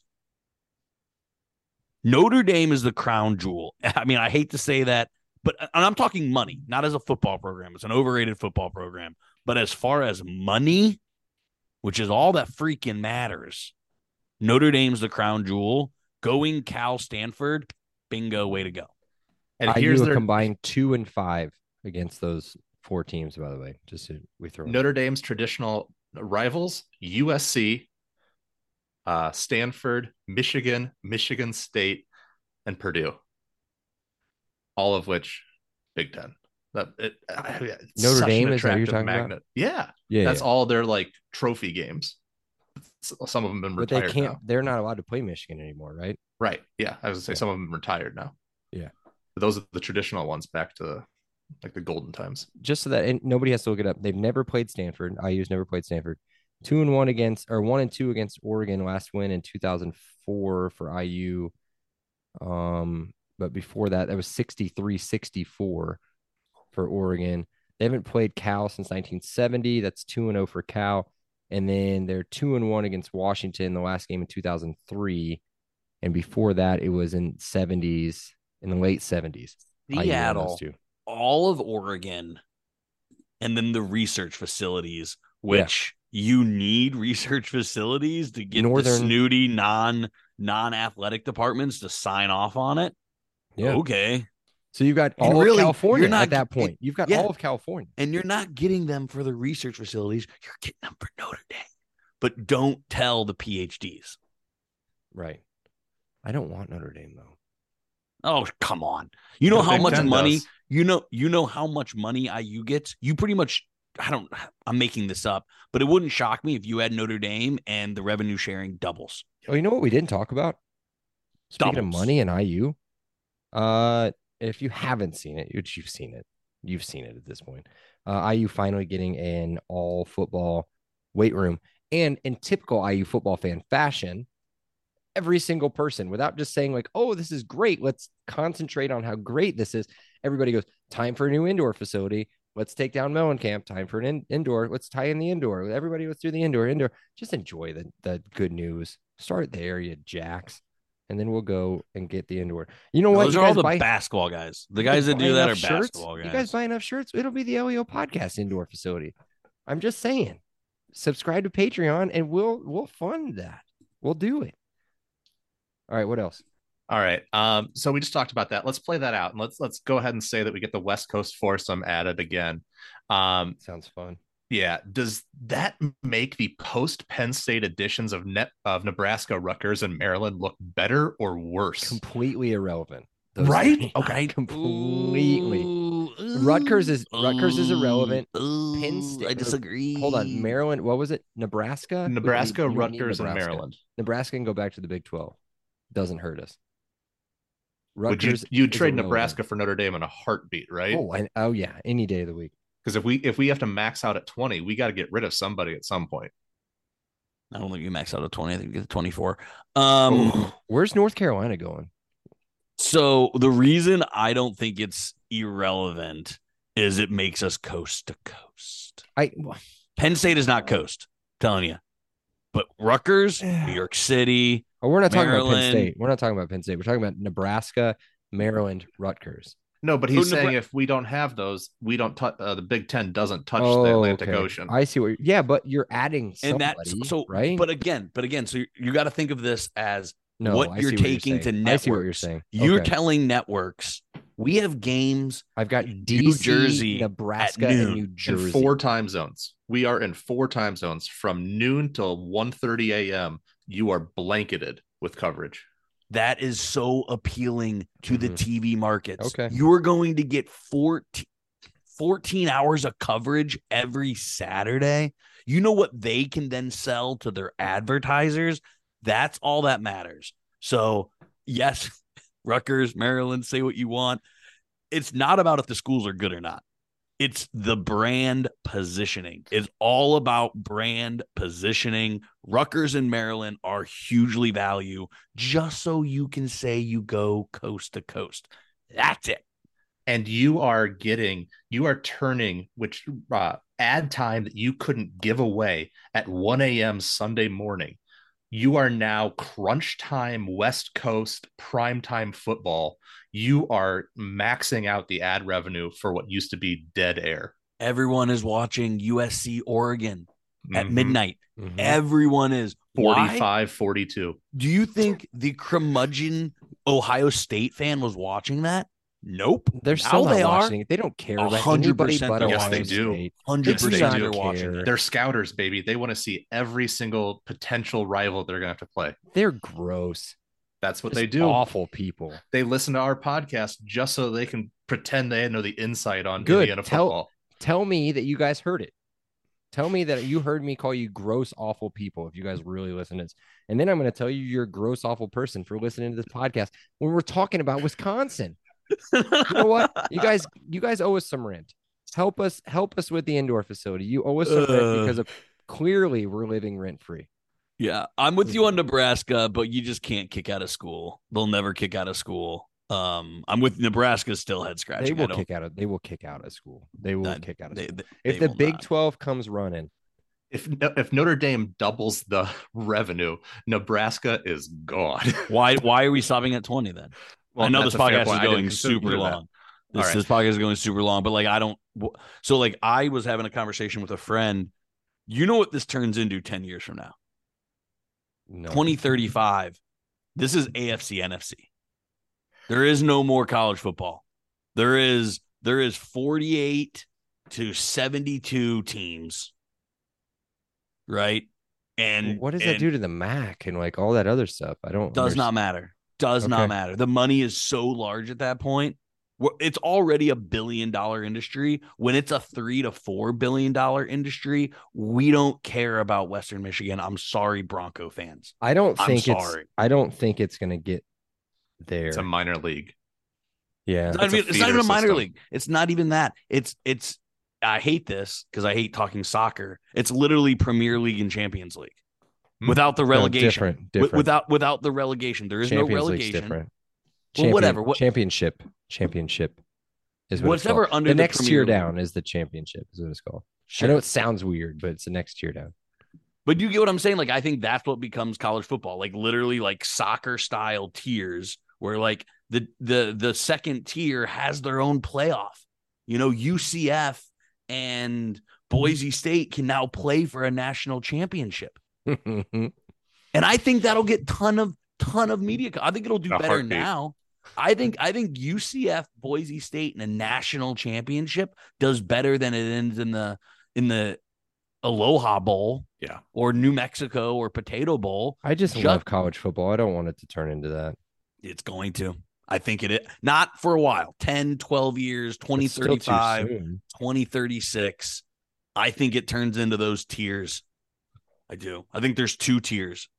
Notre Dame is the crown jewel. I mean, I hate to say that, but and I'm talking money, not as a football program. It's an overrated football program. But as far as money, which is all that freaking matters, Notre Dame's the crown jewel. Going Cal Stanford, bingo, way to go. And IU here's a their combined two and five against those four teams. By the way, just so we throw. Notre Dame's traditional rivals: USC, uh, Stanford, Michigan, Michigan State, and Purdue. All of which Big Ten. That it, it's Notre Dame, is that you're talking about? magnet. Yeah, yeah, that's yeah. all their like trophy games. Some of them been but they can't. now. They're not allowed to play Michigan anymore, right? Right. Yeah. I was gonna say Yeah. some of them retired now. Yeah. But those are the traditional ones back to like the golden times. just so that and nobody has to look it up. They've never played Stanford. IU's never played Stanford. Two and one against or one and two against Oregon. Last win in 2004 for IU. Um, but before that, that was 63-64 for Oregon. They haven't played Cal since 1970. That's two and zero for Cal. And then they're two and one against Washington the last game in 2003. And before that, it was in 70s, in the late 70s. IU won those Seattle, all of Oregon, and then the research facilities, which you need research facilities to get the Northern- snooty non non athletic departments to sign off on it. Yeah. Okay. So you've got And all really, of California you're not at that g- point. You've got yeah. all of California. And you're not getting them for the research facilities, you're getting them for Notre Dame. But don't tell the PhDs. Right. I don't want Notre Dame though. Oh, come on. You know The how Big much Ten money does. you know you know how much money IU gets? You pretty much I don't I'm making this up, but it wouldn't shock me if you had Notre Dame and the revenue sharing doubles. Oh, you know what we didn't talk about? Speaking Doubles. of money and IU, uh, if you haven't seen it, which you've seen it, you've seen it at this point. Uh, IU finally getting an all football weight room, and in typical IU football fan fashion, every single person, without just saying like, "Oh, this is great," let's concentrate on how great this is. Everybody goes, "Time for a new indoor facility." Let's take down Mellencamp. Time for an in- indoor. Let's tie in the indoor. Everybody, let's do the indoor. Indoor. Just enjoy the the good news. Start there, you jacks, and then we'll go and get the indoor. You know what? Those You are all the buy- basketball guys. The guys that do that are shirts, basketball guys. You guys. guys buy enough shirts, it'll be the LEO podcast indoor facility. I'm just saying. Subscribe to Patreon and we'll we'll fund that. We'll do it. All right, what else? All right. Um, so we just talked about that. Let's play that out and let's let's go ahead and say that we get the West Coast foursome added again. Um, Sounds fun. Yeah. Does that make the post Penn State editions of net of Nebraska, Rutgers, and Maryland look better or worse? Completely irrelevant. Those Right? three. Okay. Completely. Ooh, Rutgers is- Rutgers is irrelevant. Ooh, Penn State- I disagree. Hold on. Maryland, what was it? Nebraska? We- we- Nebraska, you don't need Rutgers, and Maryland. Nebraska can go back to the Big 12. Doesn't hurt us. Would you Rutgers you'd trade. Nebraska for Notre Dame in a heartbeat, right? Oh, I, oh yeah, any day of the week. Because if we if we have to max out at 20, we got to get rid of somebody at some point. I don't think you max out at 20. I think you get to 24. Um, Where's North Carolina going? so the reason I don't think it's irrelevant is it makes us coast to coast. I Penn State is not coast, telling you. But Rutgers, New York City, oh, we're not talking about Penn State. We're not talking about Penn State. We're talking about Nebraska, Maryland, Rutgers. No, but he's So Nebra- saying if we don't have those, we don't touch. Uh, the Big Ten doesn't touch oh, the Atlantic okay. Ocean. I see what. You're, yeah, but you're adding and somebody, that's so right. But again, but again, so you, you got to think of this as no, what I you're see taking to saying. I see what you're networks. saying. you're telling networks we have games I've got New Jersey Nebraska, at and noon. New in Jersey. four time zones. We are in four time zones from noon till 1.30 a.m. You are blanketed with coverage. That is so appealing to the Mhm. TV markets. Okay. You're going to get 14, 14 hours of coverage every Saturday. You know what they can then sell to their advertisers? That's all that matters. So, yes, Rutgers, Maryland, say what you want. It's not about if the schools are good or not. It's the brand positioning. It's all about brand positioning. Rutgers and Maryland are hugely value just so you can say you go coast to coast. That's it. and you are getting you are turning which uh, ad time that you couldn't give away at 1 a.m sunday morning you are now crunch time west coast primetime football you are maxing out the ad revenue for what used to be dead air Everyone is watching USC Oregon at Mhm. midnight. Mhm. Everyone is. Why? 45 42 Do you think the curmudgeon Ohio State fan was watching that? Nope. They're now still not they are. watching it. They don't care about 100% anybody but they're Yes, they do. State. Hundred They do percent not they're watching they're scouters baby they want to see every single potential rival they're gonna have to play They're gross. That's what Just they do Awful people. they listen to our podcast just so they can pretend they know the insight on Good. Indiana Tell- football. Tell me that you guys heard it. Tell me that you heard me call you gross, awful people if you guys really listen to this. And then I'm going to tell you you're a gross, awful person for listening to this podcast when we're talking about Wisconsin. You know what? You guys, you guys owe us some rent. Help us, help us with the indoor facility. You owe us some rent because of clearly we're living rent free. Yeah, I'm with you on Nebraska, but you just can't kick out of school. They'll never kick out of school. Um, I'm with Nebraska still head They scratching. I will kick out of. They will kick out of school. They will That- kick out of. they- school. they- if they the Big not. Twelve comes running, If if Notre Dame doubles the revenue, Nebraska is gone. why why are we stopping at 20 then? I know this podcast is point. I didn't going super long. This, All right. this podcast is going super long, but like I don't. So like I was having a conversation with a friend. You know what this turns into ten years from now? No. Twenty thirty five. This is AFC NFC. There is no more college football. There is there is forty eight to seventy two teams. Right, and what does that do to the MAC and like all that other stuff? I don't. Does not matter. Does Okay. not matter. The money is so large at that point. Wh- It's already a billion dollar industry. When it's a three to four billion dollar industry, we don't care about Western Michigan. I'm sorry, Bronco fans. I don't I'm think it's. sorry. I don't think it's gonna get there. It's a minor league. yeah. It's not, It's a even, it's not even a minor system. league. It's not even that. It's it's. I hate this because I hate talking soccer. It's literally Premier League and Champions League Hmm. without the No, relegation. different. Wi- Different. Without without the relegation, there is Champions no League's relegation. Different. Well, whatever. What- championship. Championship. Is what Whatever under the the next tier down is the championship. Is what it's called. I know it sounds weird, but it's the next tier down. But do you get what I'm saying? Like, I think that's what becomes college football, like literally like soccer style tiers where like the the the second tier has their own playoff. You know, UCF and Boise State can now play for a national championship. And I think that'll get ton of ton of media. I think it'll do A better heartbeat. now. I think I think UCF Boise State in a national championship does better than it ends in the in the Aloha Bowl. Yeah. Or New Mexico or Potato Bowl. I just Shut- love college football. I don't want it to turn into that. It's going to. I think it is. Not for a while. 10, 12 years, It's 2035, 2036. I think it turns into those tiers. I do. I think there's two tiers.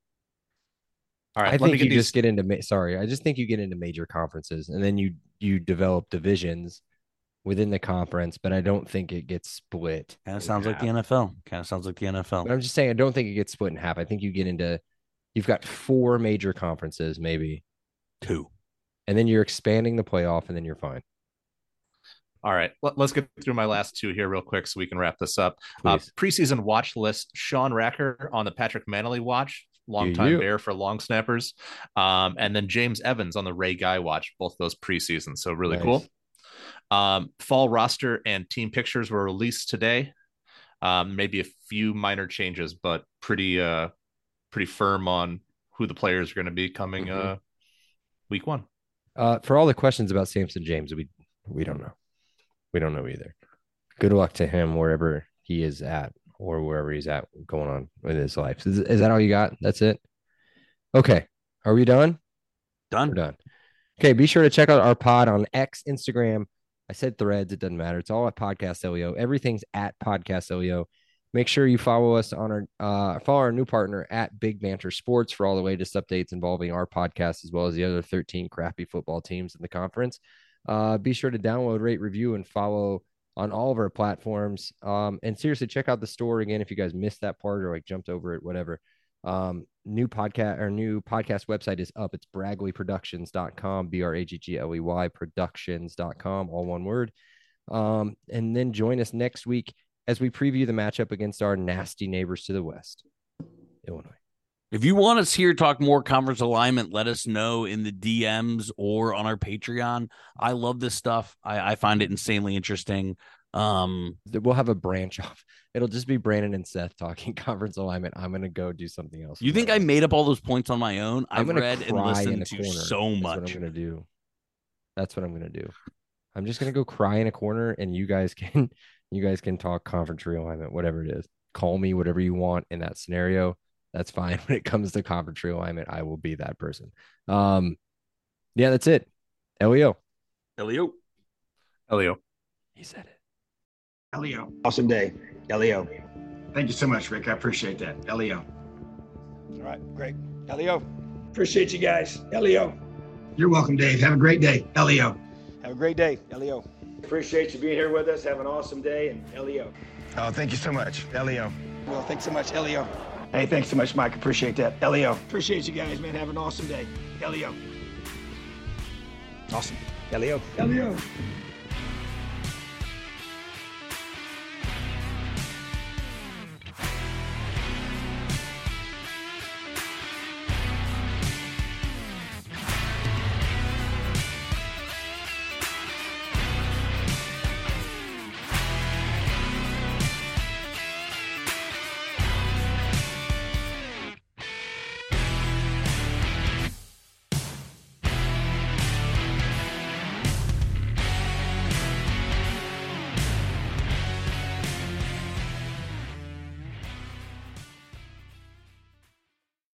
All right, I think you these. just get into ma- sorry. I just think you get into major conferences and then you you develop divisions within the conference, but I don't think it gets split. Kind of in sounds like the. NFL. Kind of sounds like the But NFL. I'm just saying I don't think it gets split in half. I think you get into you've got four major conferences maybe, Two. and then you're expanding the playoff, and then you're fine. All right, let, us get through my last two here real quick so we can wrap this up. Uh, preseason watch list: Sean Wracher on the Patrick Mannelly watch, longtime you. bear for long snappers, um, and then James Evans on the Ray Guy watch. Both those preseason, so really Nice. cool. Um, fall roster and team pictures were released today. Um, maybe a few minor changes, but pretty uh pretty firm on who the players are going to be coming Mhm. uh week one. Uh, for all the questions about Samson James, we we don't know. We don't know either. Good luck to him wherever he is at or wherever he's at going on with his life. Is, is that all you got? That's it. Okay. Are we done? Done. We're done. Okay. Be sure to check out our pod on X, Instagram. I said threads. It doesn't matter. It's all at Podcast LEO. Everything's at Podcast LEO. Make sure you follow us on our uh, follow our new partner at Big Banter Sports for all the latest updates involving our podcast as well as the other 13 crappy football teams in the conference. Uh, be sure to download, rate, review, and follow on all of our platforms. Um, and seriously, check out the store again if you guys missed that part or like jumped over it, whatever. Um, new podcast or new podcast website is up. It's braggleyproductions.com, B R A G G L E Y productions.com, all one word. Um, and then join us next week as we preview the matchup against our nasty neighbors to the west, Illinois. If you want us here to talk more conference alignment, let us know in the DMs or on our Patreon. I love this stuff. I, I find it insanely interesting. Um, We'll have a branch off. It'll just be Brandon and Seth talking conference alignment. I'm gonna go do something else. you think I made up all those points on my own? I've read and listened to corner. so That's much. What I'm gonna do. That's what I'm gonna do. I'm just gonna go cry in a corner, and you guys can, you guys can talk conference realignment, whatever it is. Call me whatever you want in that scenario. That's fine. When it comes to conference realignment, I will be that person. Um, yeah, that's it. Leo, Elio. Elio. he said it. Elio. Awesome day. Elio. Thank you so much, Rick. I appreciate that. Elio. All right, great. Elio. Appreciate you guys. Elio. You're welcome, Dave. Have a great day. Elio. Have a great day. Elio. Appreciate you being here with us. Have an awesome day. And Elio. Oh, thank you so much. Elio. Well, thanks so much, Elio. Hey, thanks so much, Mike. Appreciate that. Elio. Appreciate you guys, man. Have an awesome day. Elio. Awesome. Elio. Elio.